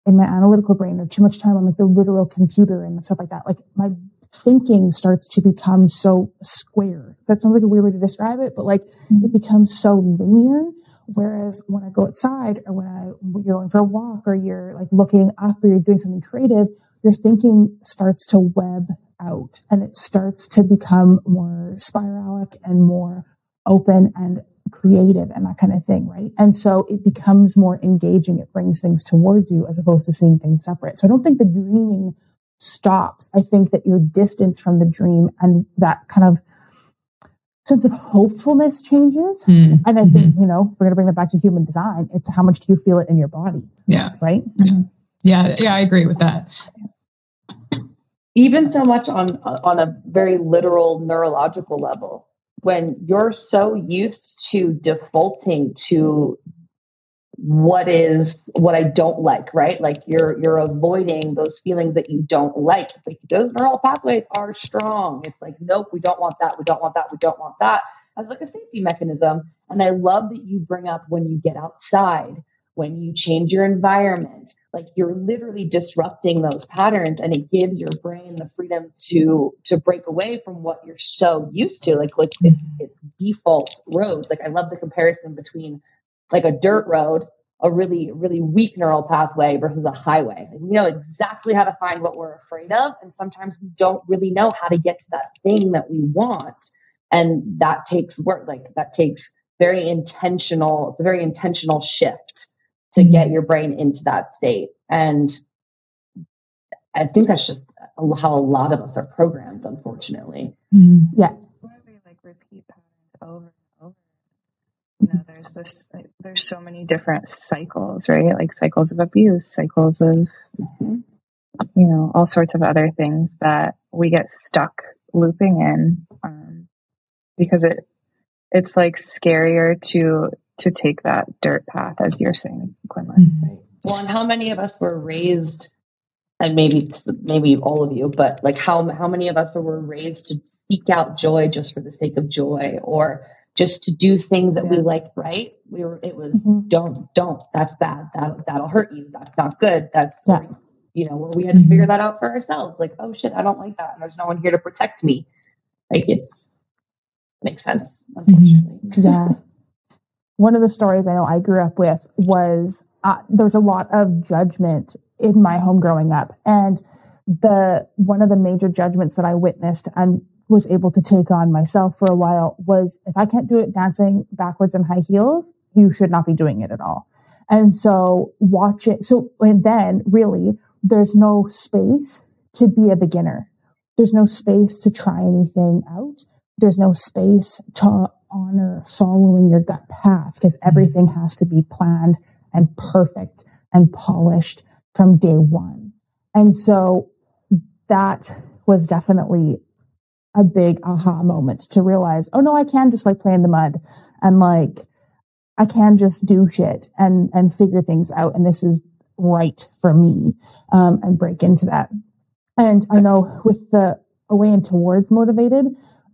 Speaker 1: in my analytical brain or too much time on like the literal computer and stuff like that, like my thinking starts to become so square. That sounds like a weird way to describe it, but like mm-hmm. it becomes so linear. Whereas when I go outside or when I, you're going for a walk or you're like looking up or you're doing something creative, your thinking starts to web out and it starts to become more spiralic and more open and creative and that kind of thing, right? And so it becomes more engaging. It brings things towards you as opposed to seeing things separate. So I don't think the dreaming stops. I think that your distance from the dream and that kind of sense of hopefulness changes. Mm-hmm. And I think, you know, we're going to bring that back to human design. It's how much do you feel it in your body?
Speaker 2: Yeah.
Speaker 1: Right.
Speaker 2: Mm-hmm. Yeah. Yeah. I agree with that
Speaker 3: even so much on on a very literal neurological level when you're so used to defaulting to what is what I don't like, right? Like you're you're avoiding those feelings that you don't like. Like those neural pathways are strong. It's like, nope, we don't want that, we don't want that, we don't want that as like a safety mechanism. And I love that you bring up when you get outside when you change your environment, like you're literally disrupting those patterns and it gives your brain the freedom to to break away from what you're so used to. Like like it's, mm-hmm. it's default roads. Like I love the comparison between like a dirt road, a really, really weak neural pathway versus a highway. Like we know exactly how to find what we're afraid of, and sometimes we don't really know how to get to that thing that we want. And that takes work, like that takes very intentional, it's a very intentional shift to get your brain into that state. And I think that's just how a lot of us are programmed, unfortunately.
Speaker 1: Mm-hmm. Yeah.
Speaker 4: We like repeat patterns over and over. You know, there's this, like, there's so many different cycles, right? Like cycles of abuse, cycles of, mm-hmm. you know, all sorts of other things that we get stuck looping in um, because it, it's like scarier to to take that dirt path, as you're saying, Quinlan. Mm-hmm.
Speaker 3: Well, and how many of us were raised, and maybe maybe all of you, but like how how many of us were raised to seek out joy just for the sake of joy, or just to do things that yeah. we like, right? We were it was mm-hmm. don't don't that's bad that that'll hurt you that's not good that's yeah. you know where we had to figure mm-hmm. that out for ourselves. Like oh shit, I don't like that, and there's no one here to protect me. Like it's makes sense, unfortunately.
Speaker 1: Mm-hmm. Yeah one of the stories I know I grew up with was uh, there was a lot of judgment in my home growing up, and the one of the major judgments that I witnessed and was able to take on myself for a while was if I can't do it dancing backwards in high heels, you should not be doing it at all. And so watch it. So and then really there's no space to be a beginner. There's no space to try anything out. There's no space to honor following your gut path because mm-hmm. everything has to be planned and perfect and polished from day one. And so that was definitely a big aha moment to realize, oh no, I can just like play in the mud and like I can just do shit and and figure things out and this is right for me um, and break into that. And I know with the away and towards motivated,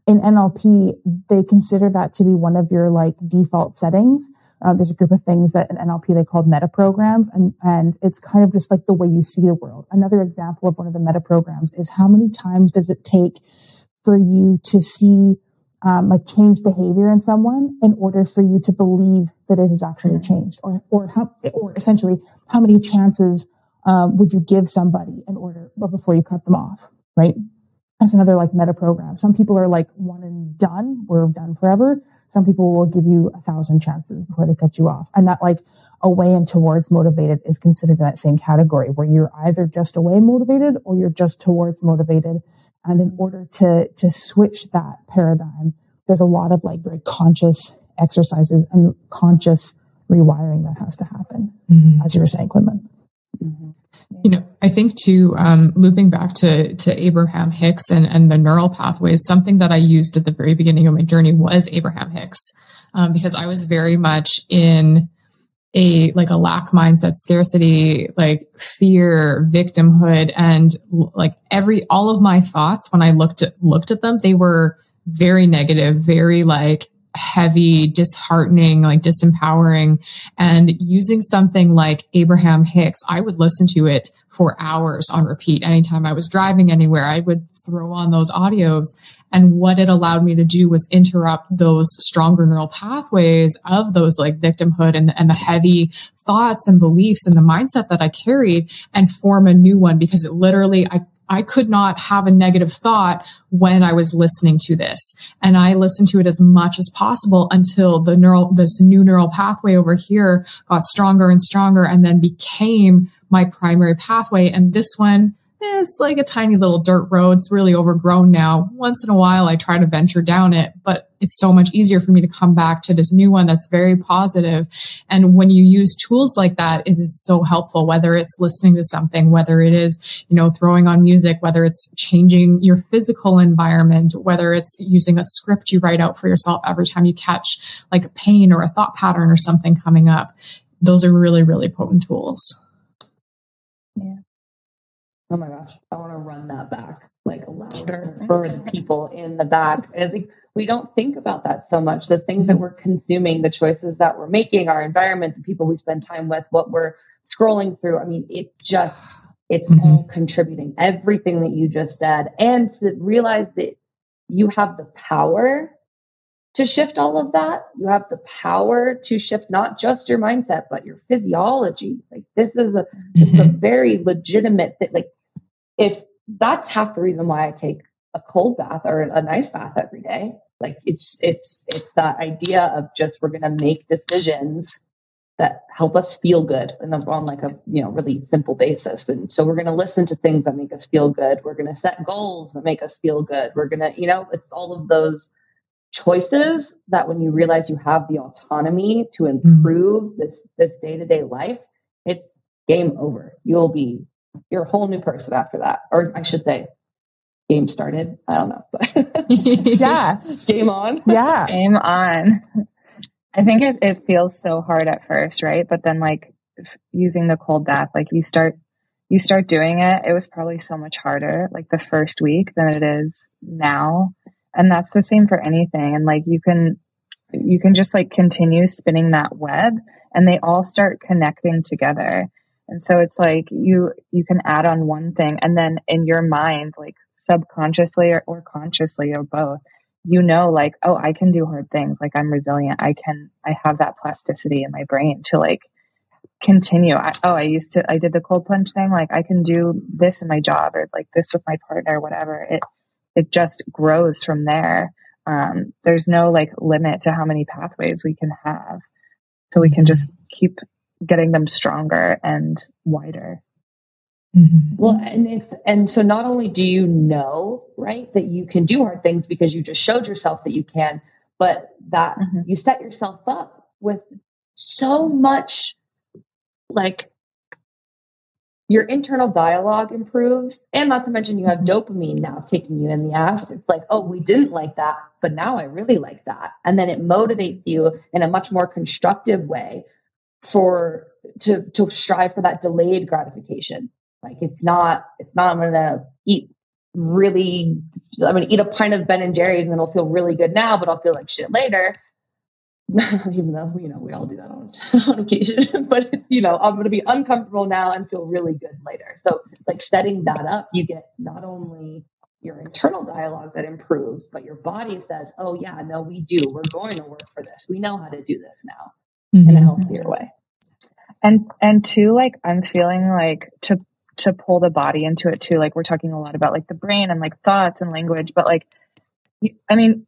Speaker 1: in NLP, they consider that to be one of your like default settings. Uh, there's a group of things that in NLP they call meta programs, and and it's kind of just like the way you see the world. Another example of one of the meta programs is how many times does it take for you to see um, like change behavior in someone in order for you to believe that it has actually mm-hmm. changed, or or how or essentially how many chances um, would you give somebody in order before you cut them off, right? That's another like meta program. Some people are like one and done. We're done forever. Some people will give you a thousand chances before they cut you off. And that like away and towards motivated is considered in that same category where you're either just away motivated or you're just towards motivated. And in order to, to switch that paradigm, there's a lot of like very conscious exercises and conscious rewiring that has to happen, mm-hmm. as you were saying, Quinlan.
Speaker 2: Mm-hmm. You know, I think too, um, looping back to, to Abraham Hicks and, and the neural pathways, something that I used at the very beginning of my journey was Abraham Hicks, um, because I was very much in a, like a lack mindset, scarcity, like fear, victimhood, and like every, all of my thoughts when I looked at, looked at them, they were very negative, very like, heavy, disheartening, like disempowering. And using something like Abraham Hicks, I would listen to it for hours on repeat. Anytime I was driving anywhere, I would throw on those audios. And what it allowed me to do was interrupt those stronger neural pathways of those like victimhood and, and the heavy thoughts and beliefs and the mindset that I carried and form a new one because it literally, I, I could not have a negative thought when I was listening to this. And I listened to it as much as possible until the neural, this new neural pathway over here got stronger and stronger and then became my primary pathway. And this one, it's like a tiny little dirt road. It's really overgrown now. Once in a while, I try to venture down it, but it's so much easier for me to come back to this new one that's very positive. And when you use tools like that, it is so helpful, whether it's listening to something, whether it is, you know, throwing on music, whether it's changing your physical environment, whether it's using a script you write out for yourself every time you catch like a pain or a thought pattern or something coming up. Those are really, really potent tools.
Speaker 3: Oh my gosh, I want to run that back like louder for the people in the back. I think we don't think about that so much. The things that we're consuming, the choices that we're making, our environment, the people we spend time with, what we're scrolling through. I mean, it just, it's mm-hmm. all contributing. Everything that you just said. And to realize that you have the power to shift all of that. You have the power to shift not just your mindset, but your physiology. Like this is a, this is a mm-hmm. very legitimate thing. Like if that's half the reason why I take a cold bath or a nice bath every day. Like it's it's it's that idea of just we're gonna make decisions that help us feel good and on like a you know really simple basis. And so we're gonna listen to things that make us feel good. We're gonna set goals that make us feel good. We're gonna, you know, it's all of those choices that when you realize you have the autonomy to mm-hmm. improve this this day-to-day life, it's game over. You'll be you're a whole new person after that. Or I should say, game started. I don't know, but
Speaker 1: yeah,
Speaker 3: game on.
Speaker 1: Yeah,
Speaker 4: game on. I think it, it feels so hard at first, right? But then, like using the cold bath, like you start you start doing it. It was probably so much harder, like the first week, than it is now. And that's the same for anything. And like you can you can just like continue spinning that web, and they all start connecting together. And so it's like you you can add on one thing and then in your mind like subconsciously or, or consciously or both you know like oh I can do hard things. Like I'm resilient. I can I have that plasticity in my brain to like continue. I, oh I used to I did the cold plunge thing. Like I can do this in my job or like this with my partner whatever. It it just grows from there. Um, there's no like limit to how many pathways we can have. So we can just keep getting them stronger and wider.
Speaker 3: Mm-hmm. Well, and if, and so not only do you know, right, that you can do hard things because you just showed yourself that you can, but that mm-hmm. you set yourself up with so much like your internal dialogue improves and not to mention you have mm-hmm. dopamine now kicking you in the ass it's like oh we didn't like that but now i really like that and then it motivates you in a much more constructive way for to to strive for that delayed gratification. Like it's not it's not I'm gonna eat really I'm gonna eat a pint of Ben and Jerry's and it'll feel really good now, but I'll feel like shit later. Even though you know we all do that on, on occasion, but you know I'm going to be uncomfortable now and feel really good later. So like setting that up, you get not only your internal dialogue that improves, but your body says, "Oh yeah, no, we do. We're going to work for this. We know how to do this now." Mm-hmm. in a healthier way.
Speaker 4: And and two, like I'm feeling like to to pull the body into it too. Like we're talking a lot about like the brain and like thoughts and language, but like I mean,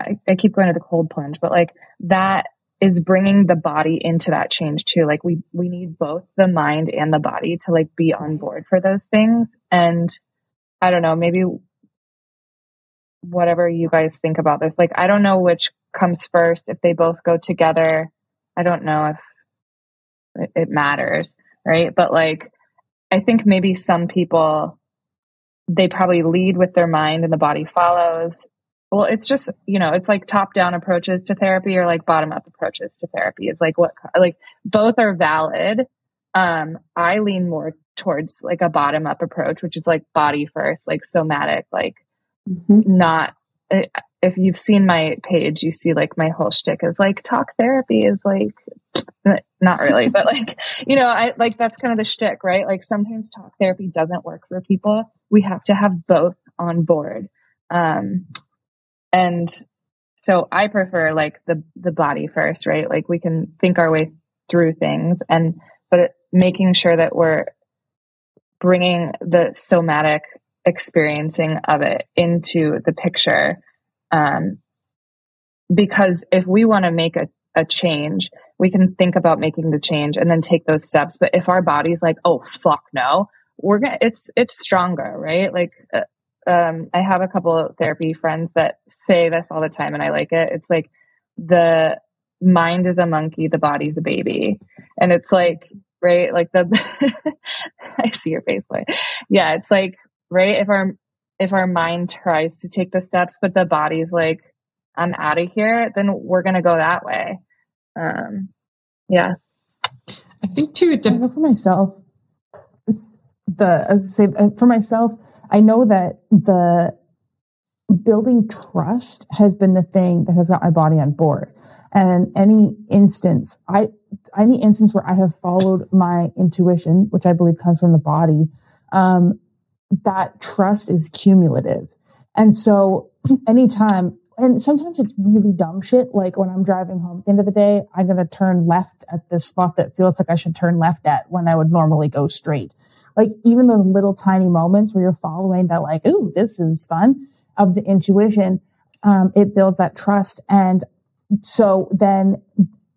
Speaker 4: I, I keep going to the cold plunge, but like that is bringing the body into that change too. Like we we need both the mind and the body to like be on board for those things. And I don't know, maybe whatever you guys think about this. Like I don't know which comes first if they both go together. I don't know if it matters, right? But like, I think maybe some people, they probably lead with their mind and the body follows. Well, it's just, you know, it's like top down approaches to therapy or like bottom up approaches to therapy. It's like what, like both are valid. Um, I lean more towards like a bottom up approach, which is like body first, like somatic, like mm-hmm. not, it, if you've seen my page, you see like my whole shtick is like talk therapy is like not really, but like, you know, I like that's kind of the shtick, right? Like sometimes talk therapy doesn't work for people. We have to have both on board. Um, and so I prefer like the, the body first, right? Like we can think our way through things and, but making sure that we're bringing the somatic experiencing of it into the picture. Um, because if we want to make a, a change, we can think about making the change and then take those steps. But if our body's like, oh, fuck no, we're gonna, it's, it's stronger, right? Like, uh, um, I have a couple of therapy friends that say this all the time and I like it. It's like the mind is a monkey, the body's a baby. And it's like, right? Like the, I see your face. Like, yeah, it's like, right. If our, if our mind tries to take the steps, but the body's like, I'm out of here, then we're going to go that way. Um, yeah.
Speaker 2: I think too, it
Speaker 1: for myself, the, as I say, uh, for myself, I know that the building trust has been the thing that has got my body on board. And any instance, I, any instance where I have followed my intuition, which I believe comes from the body, um, that trust is cumulative. And so anytime, and sometimes it's really dumb shit. Like when I'm driving home at the end of the day, I'm going to turn left at this spot that feels like I should turn left at when I would normally go straight. Like even those little tiny moments where you're following that, like, ooh, this is fun of the intuition. Um, it builds that trust. And so then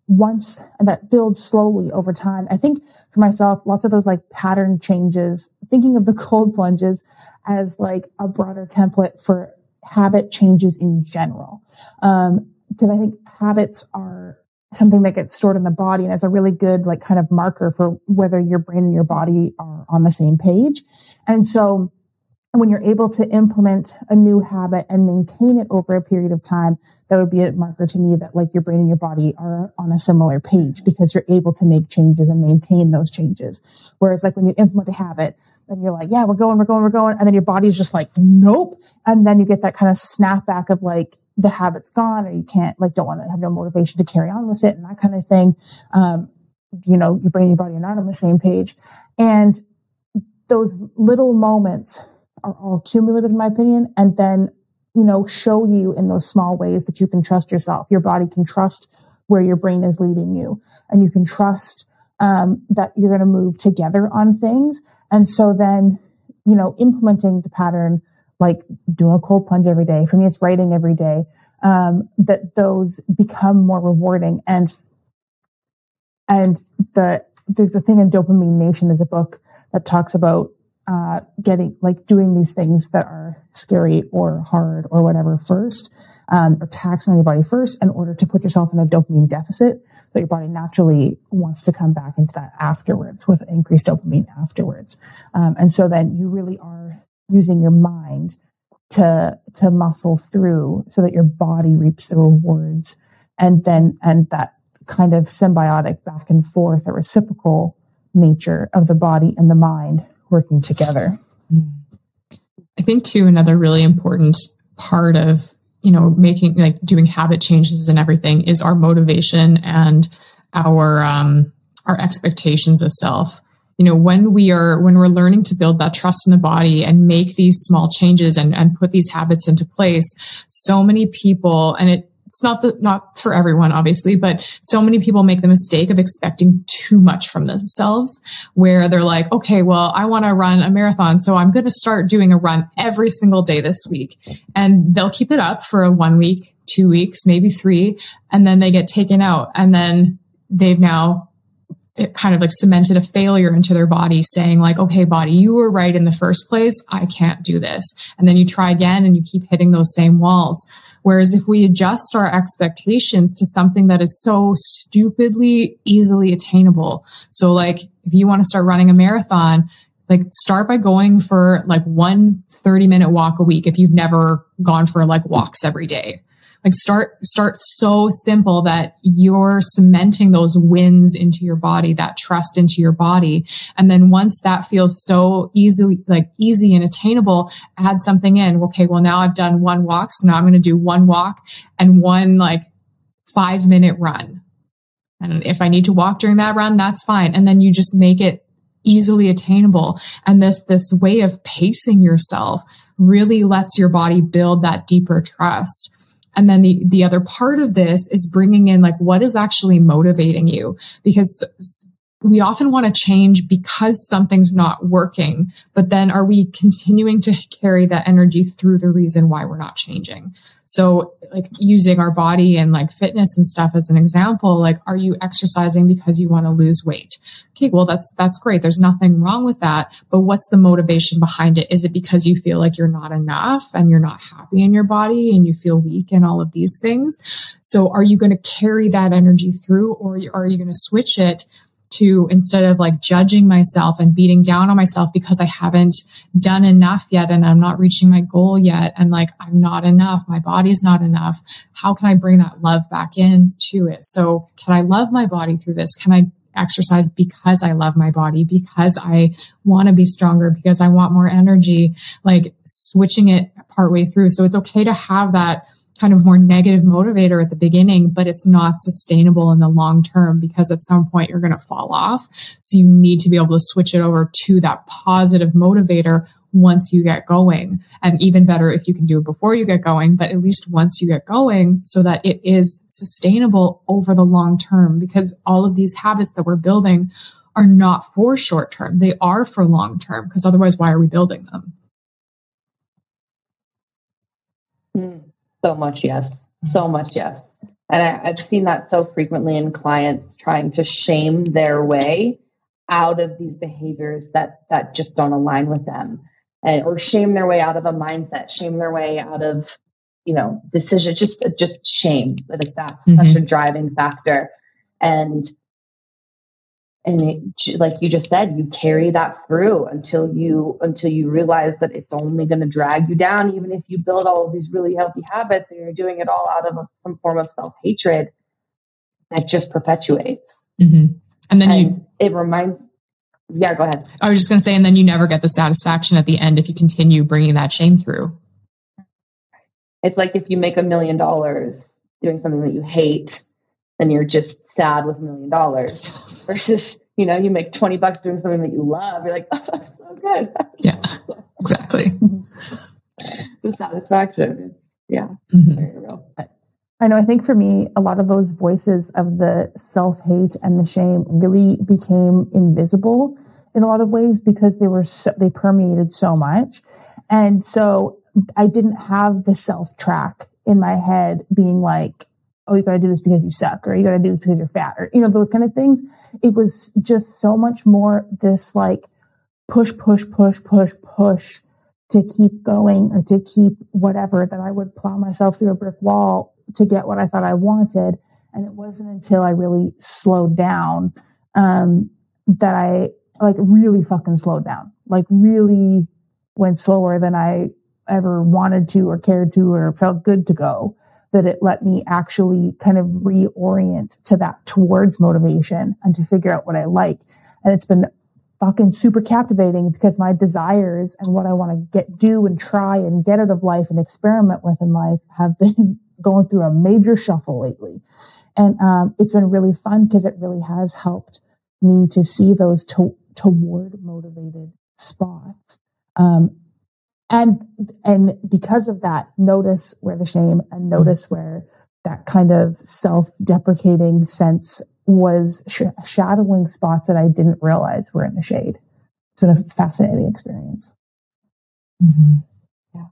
Speaker 1: once that builds slowly over time, I think for myself, lots of those like pattern changes, thinking of the cold plunges as like a broader template for habit changes in general. Um, because I think habits are something that gets stored in the body and is a really good like kind of marker for whether your brain and your body are on the same page. And so when you're able to implement a new habit and maintain it over a period of time, that would be a marker to me that like your brain and your body are on a similar page because you're able to make changes and maintain those changes. Whereas like when you implement a habit, then you're like, yeah, we're going, we're going, we're going. And then your body's just like, nope. And then you get that kind of snapback of like, the habit's gone or you can't like don't want to have no motivation to carry on with it and that kind of thing. Um, you know, your brain and your body are not on the same page. And those little moments are all cumulative in my opinion. And then, you know, show you in those small ways that you can trust yourself. Your body can trust where your brain is leading you and you can trust, um, that you're going to move together on things. And so then, you know, implementing the pattern, like doing a cold plunge every day. For me, it's writing every day. Um, that those become more rewarding and and the there's a thing in Dopamine Nation is a book that talks about uh, getting like doing these things that are scary or hard or whatever first, um, or taxing your body first in order to put yourself in a dopamine deficit that your body naturally wants to come back into that afterwards with increased dopamine afterwards. Um, and so then you really are using your mind to to muscle through so that your body reaps the rewards and then and that kind of symbiotic back and forth a reciprocal nature of the body and the mind working together.
Speaker 2: I think too another really important part of you know making like doing habit changes and everything is our motivation and our um our expectations of self. You know when we are when we're learning to build that trust in the body and make these small changes and, and put these habits into place so many people and it it's not the, not for everyone, obviously, but so many people make the mistake of expecting too much from themselves where they're like, okay, well, I want to run a marathon. So I'm going to start doing a run every single day this week. And they'll keep it up for a one week, two weeks, maybe three. And then they get taken out and then they've now it kind of like cemented a failure into their body saying like, okay, body, you were right in the first place. I can't do this. And then you try again and you keep hitting those same walls. Whereas if we adjust our expectations to something that is so stupidly easily attainable. So like if you want to start running a marathon, like start by going for like one 30 minute walk a week if you've never gone for like walks every day Like start, start so simple that you're cementing those wins into your body, that trust into your body. And then once that feels so easily, like easy and attainable, add something in. Okay. Well, now I've done one walk. So now I'm going to do one walk and one like five minute run. And if I need to walk during that run, that's fine. And then you just make it easily attainable. And this, this way of pacing yourself really lets your body build that deeper trust. And then the, the other part of this is bringing in like what is actually motivating you because we often want to change because something's not working, but then are we continuing to carry that energy through the reason why we're not changing? So like using our body and like fitness and stuff as an example, like, are you exercising because you want to lose weight? Okay. Well, that's, that's great. There's nothing wrong with that. But what's the motivation behind it? Is it because you feel like you're not enough and you're not happy in your body and you feel weak and all of these things? So are you going to carry that energy through or are you going to switch it to instead of like judging myself and beating down on myself because I haven't done enough yet and I'm not reaching my goal yet and like I'm not enough, my body's not enough. How can I bring that love back into it? So can I love my body through this? Can I exercise because I love my body, because I want to be stronger, because I want more energy, like switching it partway through. So it's okay to have that kind of more negative motivator at the beginning, but it's not sustainable in the long term because at some point you're going to fall off. So you need to be able to switch it over to that positive motivator once you get going. And even better if you can do it before you get going, but at least once you get going so that it is sustainable over the long term because all of these habits that we're building are not for short term. They are for long term because otherwise why are we building them?
Speaker 3: Mm. So much yes. So much yes. And I, I've seen that so frequently in clients trying to shame their way out of these behaviors that that just don't align with them and or shame their way out of a mindset shame their way out of you know decision just just shame like that's mm-hmm. such a driving factor and and it, like you just said you carry that through until you until you realize that it's only going to drag you down even if you build all of these really healthy habits and you're doing it all out of a, some form of self-hatred that just perpetuates.
Speaker 2: Mm-hmm. and then and you
Speaker 3: it reminds yeah go ahead.
Speaker 2: I was just going to say and then you never get the satisfaction at the end if you continue bringing that shame through.
Speaker 3: It's like if you make a million dollars doing something that you hate then you're just sad with a million dollars versus, you know, you make 20 bucks doing something that you love. You're like, oh, that's so good.
Speaker 2: yeah, exactly.
Speaker 3: the satisfaction. Yeah. Mm-hmm. Very real.
Speaker 1: I know. I think for me, a lot of those voices of the self hate and the shame really became invisible in a lot of ways because they were so, they permeated so much, and so I didn't have the self track in my head being like, oh, you got to do this because you suck, or you got to do this because you're fat, or, you know, those kind of things. It was just so much more this like push, push, push, push, push to keep going or to keep whatever that I would plow myself through a brick wall to get what I thought I wanted. And it wasn't until I really slowed down, um, that I like really fucking slowed down, like really went slower than I ever wanted to or cared to or felt good to go that it let me actually kind of reorient to that towards motivation and to figure out what I like. And it's been fucking super captivating because my desires and what I want to get, do and try and get out of life and experiment with in life have been going through a major shuffle lately. And, um, it's been really fun because it really has helped me to see those to, toward motivated spots. Um, and and because of that notice where the shame and notice where that kind of self-deprecating sense was sh- shadowing spots that i didn't realize were in the shade. It's been a fascinating experience.
Speaker 3: Mm-hmm. yeah.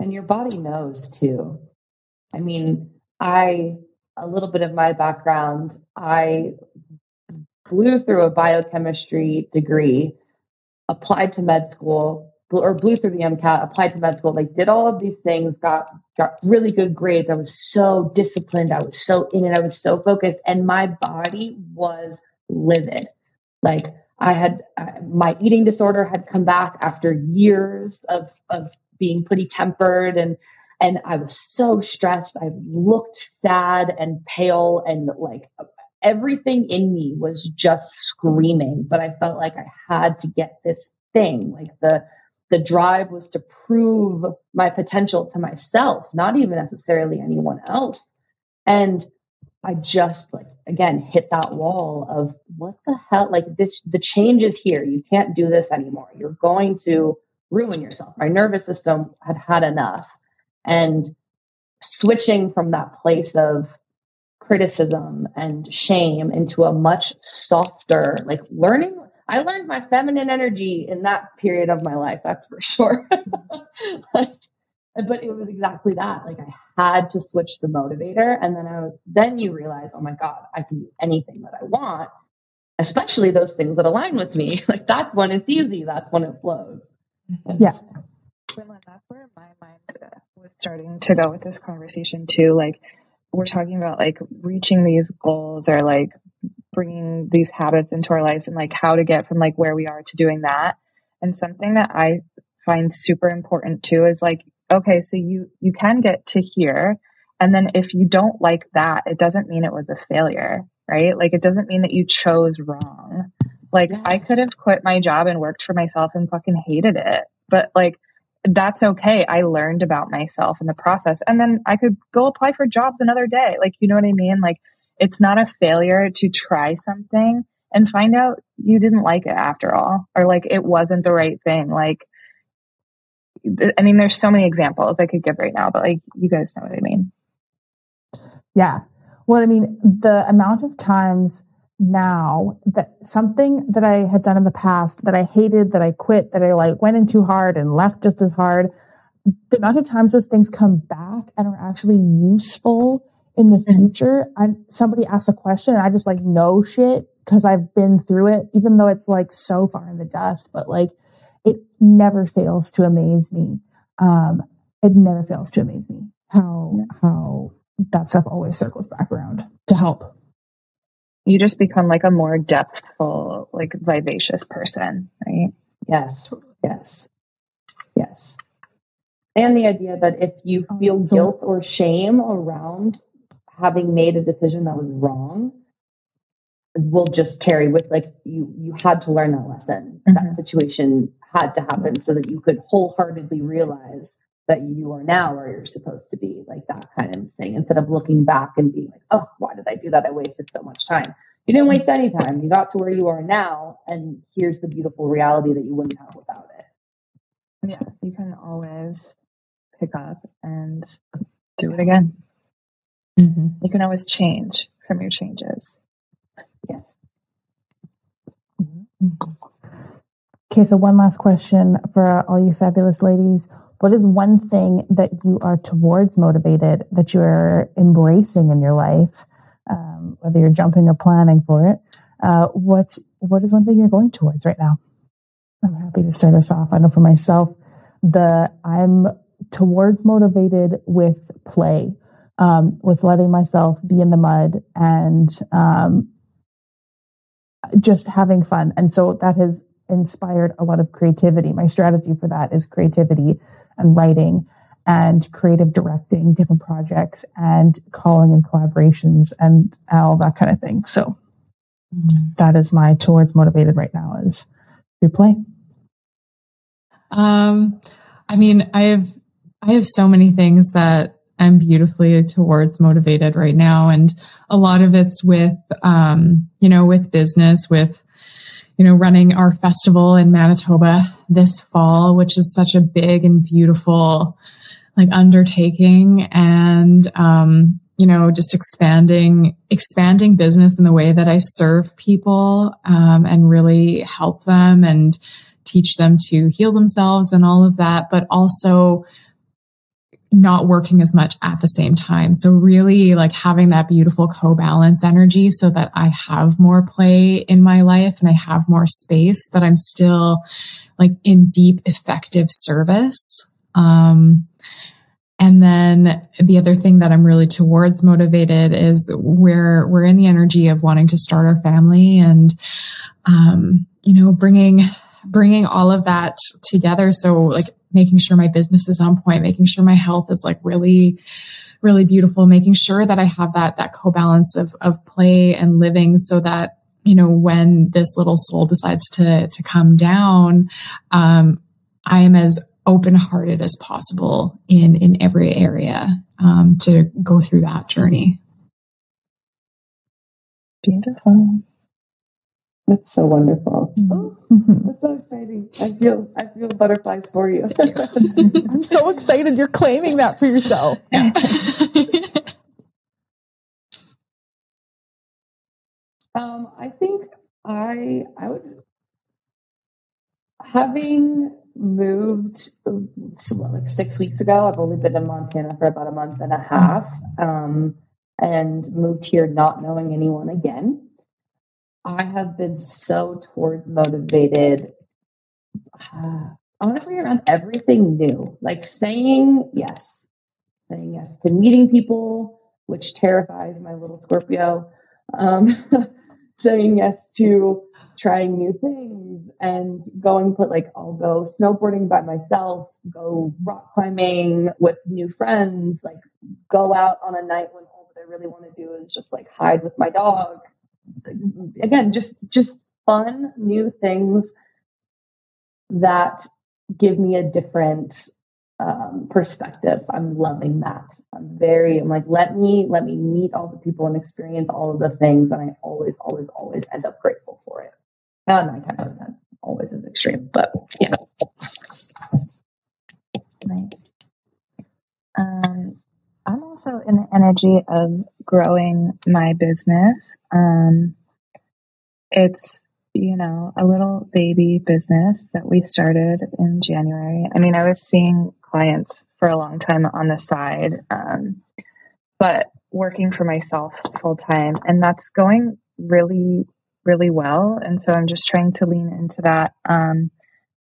Speaker 3: And your body knows too. I mean i a little bit of my background i blew through a biochemistry degree applied to med school or blew through the MCAT, applied to med school, like did all of these things, got got really good grades. I was so disciplined. I was so in it. I was so focused, and my body was livid. Like I had uh, my eating disorder had come back after years of of being pretty tempered and and I was so stressed. I looked sad and pale and like everything in me was just screaming, but I felt like I had to get this thing. Like the the drive was to prove my potential to myself, not even necessarily anyone else. And I just like again hit that wall of what the hell like this the change is here. You can't do this anymore. You're going to ruin yourself. My nervous system had had enough. And switching from that place of criticism and shame into a much softer, like learning. I learned my feminine energy in that period of my life, that's for sure. but it was exactly that. Like I had to switch the motivator. And then I was, then you realize, oh my God, I can do anything that I want, especially those things that align with me. Like that's when it's easy. That's when it flows. Mm-hmm.
Speaker 1: Yeah.
Speaker 4: That's where my mind uh, was starting to go with this conversation too. Like, we're talking about like reaching these goals or like bringing these habits into our lives and like how to get from like where we are to doing that. And something that I find super important too is like, okay, so you, you can get to here. And then if you don't like that, it doesn't mean it was a failure, right? Like it doesn't mean that you chose wrong. Like yes. I could have quit my job and worked for myself and fucking hated it. But like that's okay. I learned about myself in the process. And then I could go apply for jobs another day. Like, you know what I mean? Like, it's not a failure to try something and find out you didn't like it after all, or like it wasn't the right thing. Like, I mean, there's so many examples I could give right now, but like, you guys know what I mean.
Speaker 1: Yeah. Well, I mean, the amount of times now that something that I had done in the past that I hated, that I quit, that I like went in too hard and left just as hard, the amount of times those things come back and are actually useful in the mm-hmm. future. Somebody asks a question and I just like know shit because I've been through it, even though it's like so far in the dust, but like it never fails to amaze me. Um, it never fails to amaze me how, how that stuff always circles back around to help
Speaker 4: you just become like a more depthful, like vivacious person, right?
Speaker 3: Yes, yes, yes. And the idea that if you oh, feel guilt or shame around having made a decision that was wrong, will just carry with like you you had to learn that lesson. Mm-hmm. That situation had to happen so that you could wholeheartedly realize that you are now where you're supposed to be, like that kind of thing, instead of looking back and being like, oh, why did I do that? I wasted so much time. You didn't waste any time. You got to where you are now, and here's the beautiful reality that you wouldn't have without it.
Speaker 4: Yeah, you can always pick up and do it again. Mm-hmm. You can always change from your changes.
Speaker 3: Yes.
Speaker 1: Okay, so one last question for all you fabulous ladies. What is one thing that you are towards motivated that you're embracing in your life, um, whether you're jumping or planning for it? Uh, what What is one thing you're going towards right now? I'm happy to start us off. I know for myself, the I'm towards motivated with play, um, with letting myself be in the mud and um, just having fun. And so that has inspired a lot of creativity. My strategy for that is creativity and writing and creative directing different projects and calling and collaborations and all that kind of thing. So mm. that is my towards motivated right now is your play.
Speaker 2: Um, I mean, I have, I have so many things that I'm beautifully towards motivated right now. And a lot of it's with, um, you know, with business, with, you know, running our festival in Manitoba this fall, which is such a big and beautiful like undertaking and, um, you know, just expanding, expanding business in the way that I serve people, um, and really help them and teach them to heal themselves and all of that, but also, not working as much at the same time. So really like having that beautiful co-balance energy so that I have more play in my life and I have more space, but I'm still like in deep effective service. Um, and then the other thing that I'm really towards motivated is we're, we're in the energy of wanting to start our family and, um, you know, bringing, bringing all of that together. So like making sure my business is on point, making sure my health is like really, really beautiful, making sure that I have that, that co-balance of, of play and living so that, you know, when this little soul decides to, to come down, um, I am as open hearted as possible in, in every area, um, to go through that journey.
Speaker 4: Beautiful.
Speaker 3: That's so wonderful. Oh, that's so exciting. I feel I feel butterflies for you.
Speaker 1: I'm so excited you're claiming that for yourself.
Speaker 3: um, I think I I would having moved like six weeks ago. I've only been in Montana for about a month and a half, um, and moved here not knowing anyone again. I have been so towards motivated, uh, honestly, around everything new, like saying yes, saying yes to meeting people, which terrifies my little Scorpio, um, saying yes to trying new things and going put like I'll go snowboarding by myself, go rock climbing with new friends, like go out on a night when all that I really want to do is just like hide with my dog again, just just fun new things that give me a different um, perspective. I'm loving that. I'm very, I'm like, let me, let me meet all the people and experience all of the things. And I always, always, always end up grateful for it. Uh, nine times out of 10, always is extreme, but yeah.
Speaker 4: Um, also in the energy of growing my business. Um, it's, you know, a little baby business that we started in January. I mean, I was seeing clients for a long time on the side, um, but working for myself full time. And that's going really, really well. And so I'm just trying to lean into that. Um,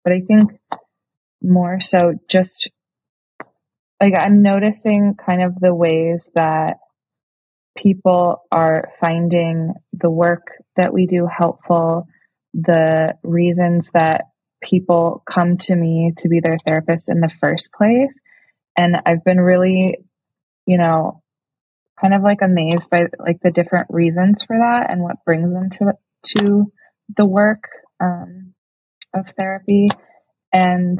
Speaker 4: but I think more so just like I'm noticing kind of the ways that people are finding the work that we do helpful, the reasons that people come to me to be their therapist in the first place. And I've been really, you know, kind of like amazed by like the different reasons for that and what brings them to to the work um, of therapy. And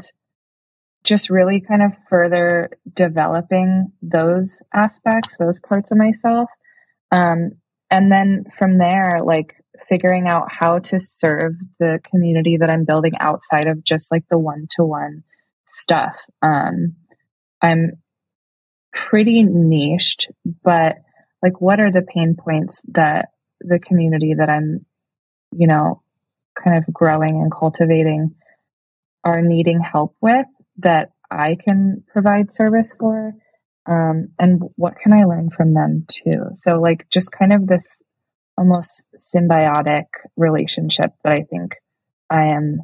Speaker 4: just really kind of further developing those aspects, those parts of myself. Um, and then from there, like figuring out how to serve the community that I'm building outside of just like the one to one stuff. Um, I'm pretty niched, but like, what are the pain points that the community that I'm, you know, kind of growing and cultivating are needing help with? That I can provide service for? Um, and what can I learn from them too? So, like, just kind of this almost symbiotic relationship that I think I am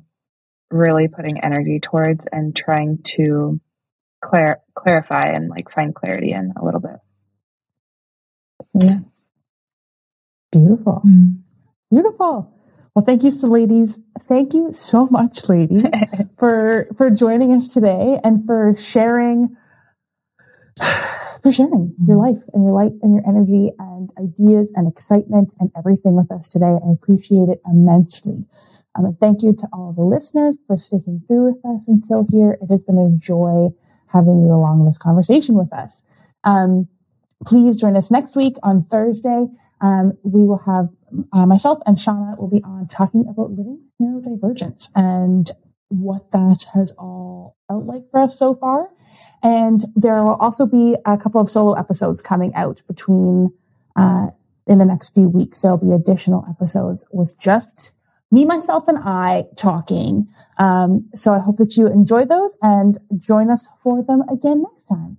Speaker 4: really putting energy towards and trying to clar- clarify and like find clarity in a little bit.
Speaker 1: So, yeah. Beautiful. Mm. Beautiful. Well, thank you so ladies. Thank you so much, ladies, for for joining us today and for sharing for sharing your mm-hmm. life and your light and your energy and ideas and excitement and everything with us today. I appreciate it immensely. Um, and thank you to all the listeners for sticking through with us until here. It has been a joy having you along this conversation with us. Um, please join us next week on Thursday. Um, we will have uh, myself and Shauna will be on talking about living neurodivergence and what that has all felt like for us so far. And there will also be a couple of solo episodes coming out between uh, in the next few weeks. There'll be additional episodes with just me, myself, and I talking. Um, so I hope that you enjoy those and join us for them again next time.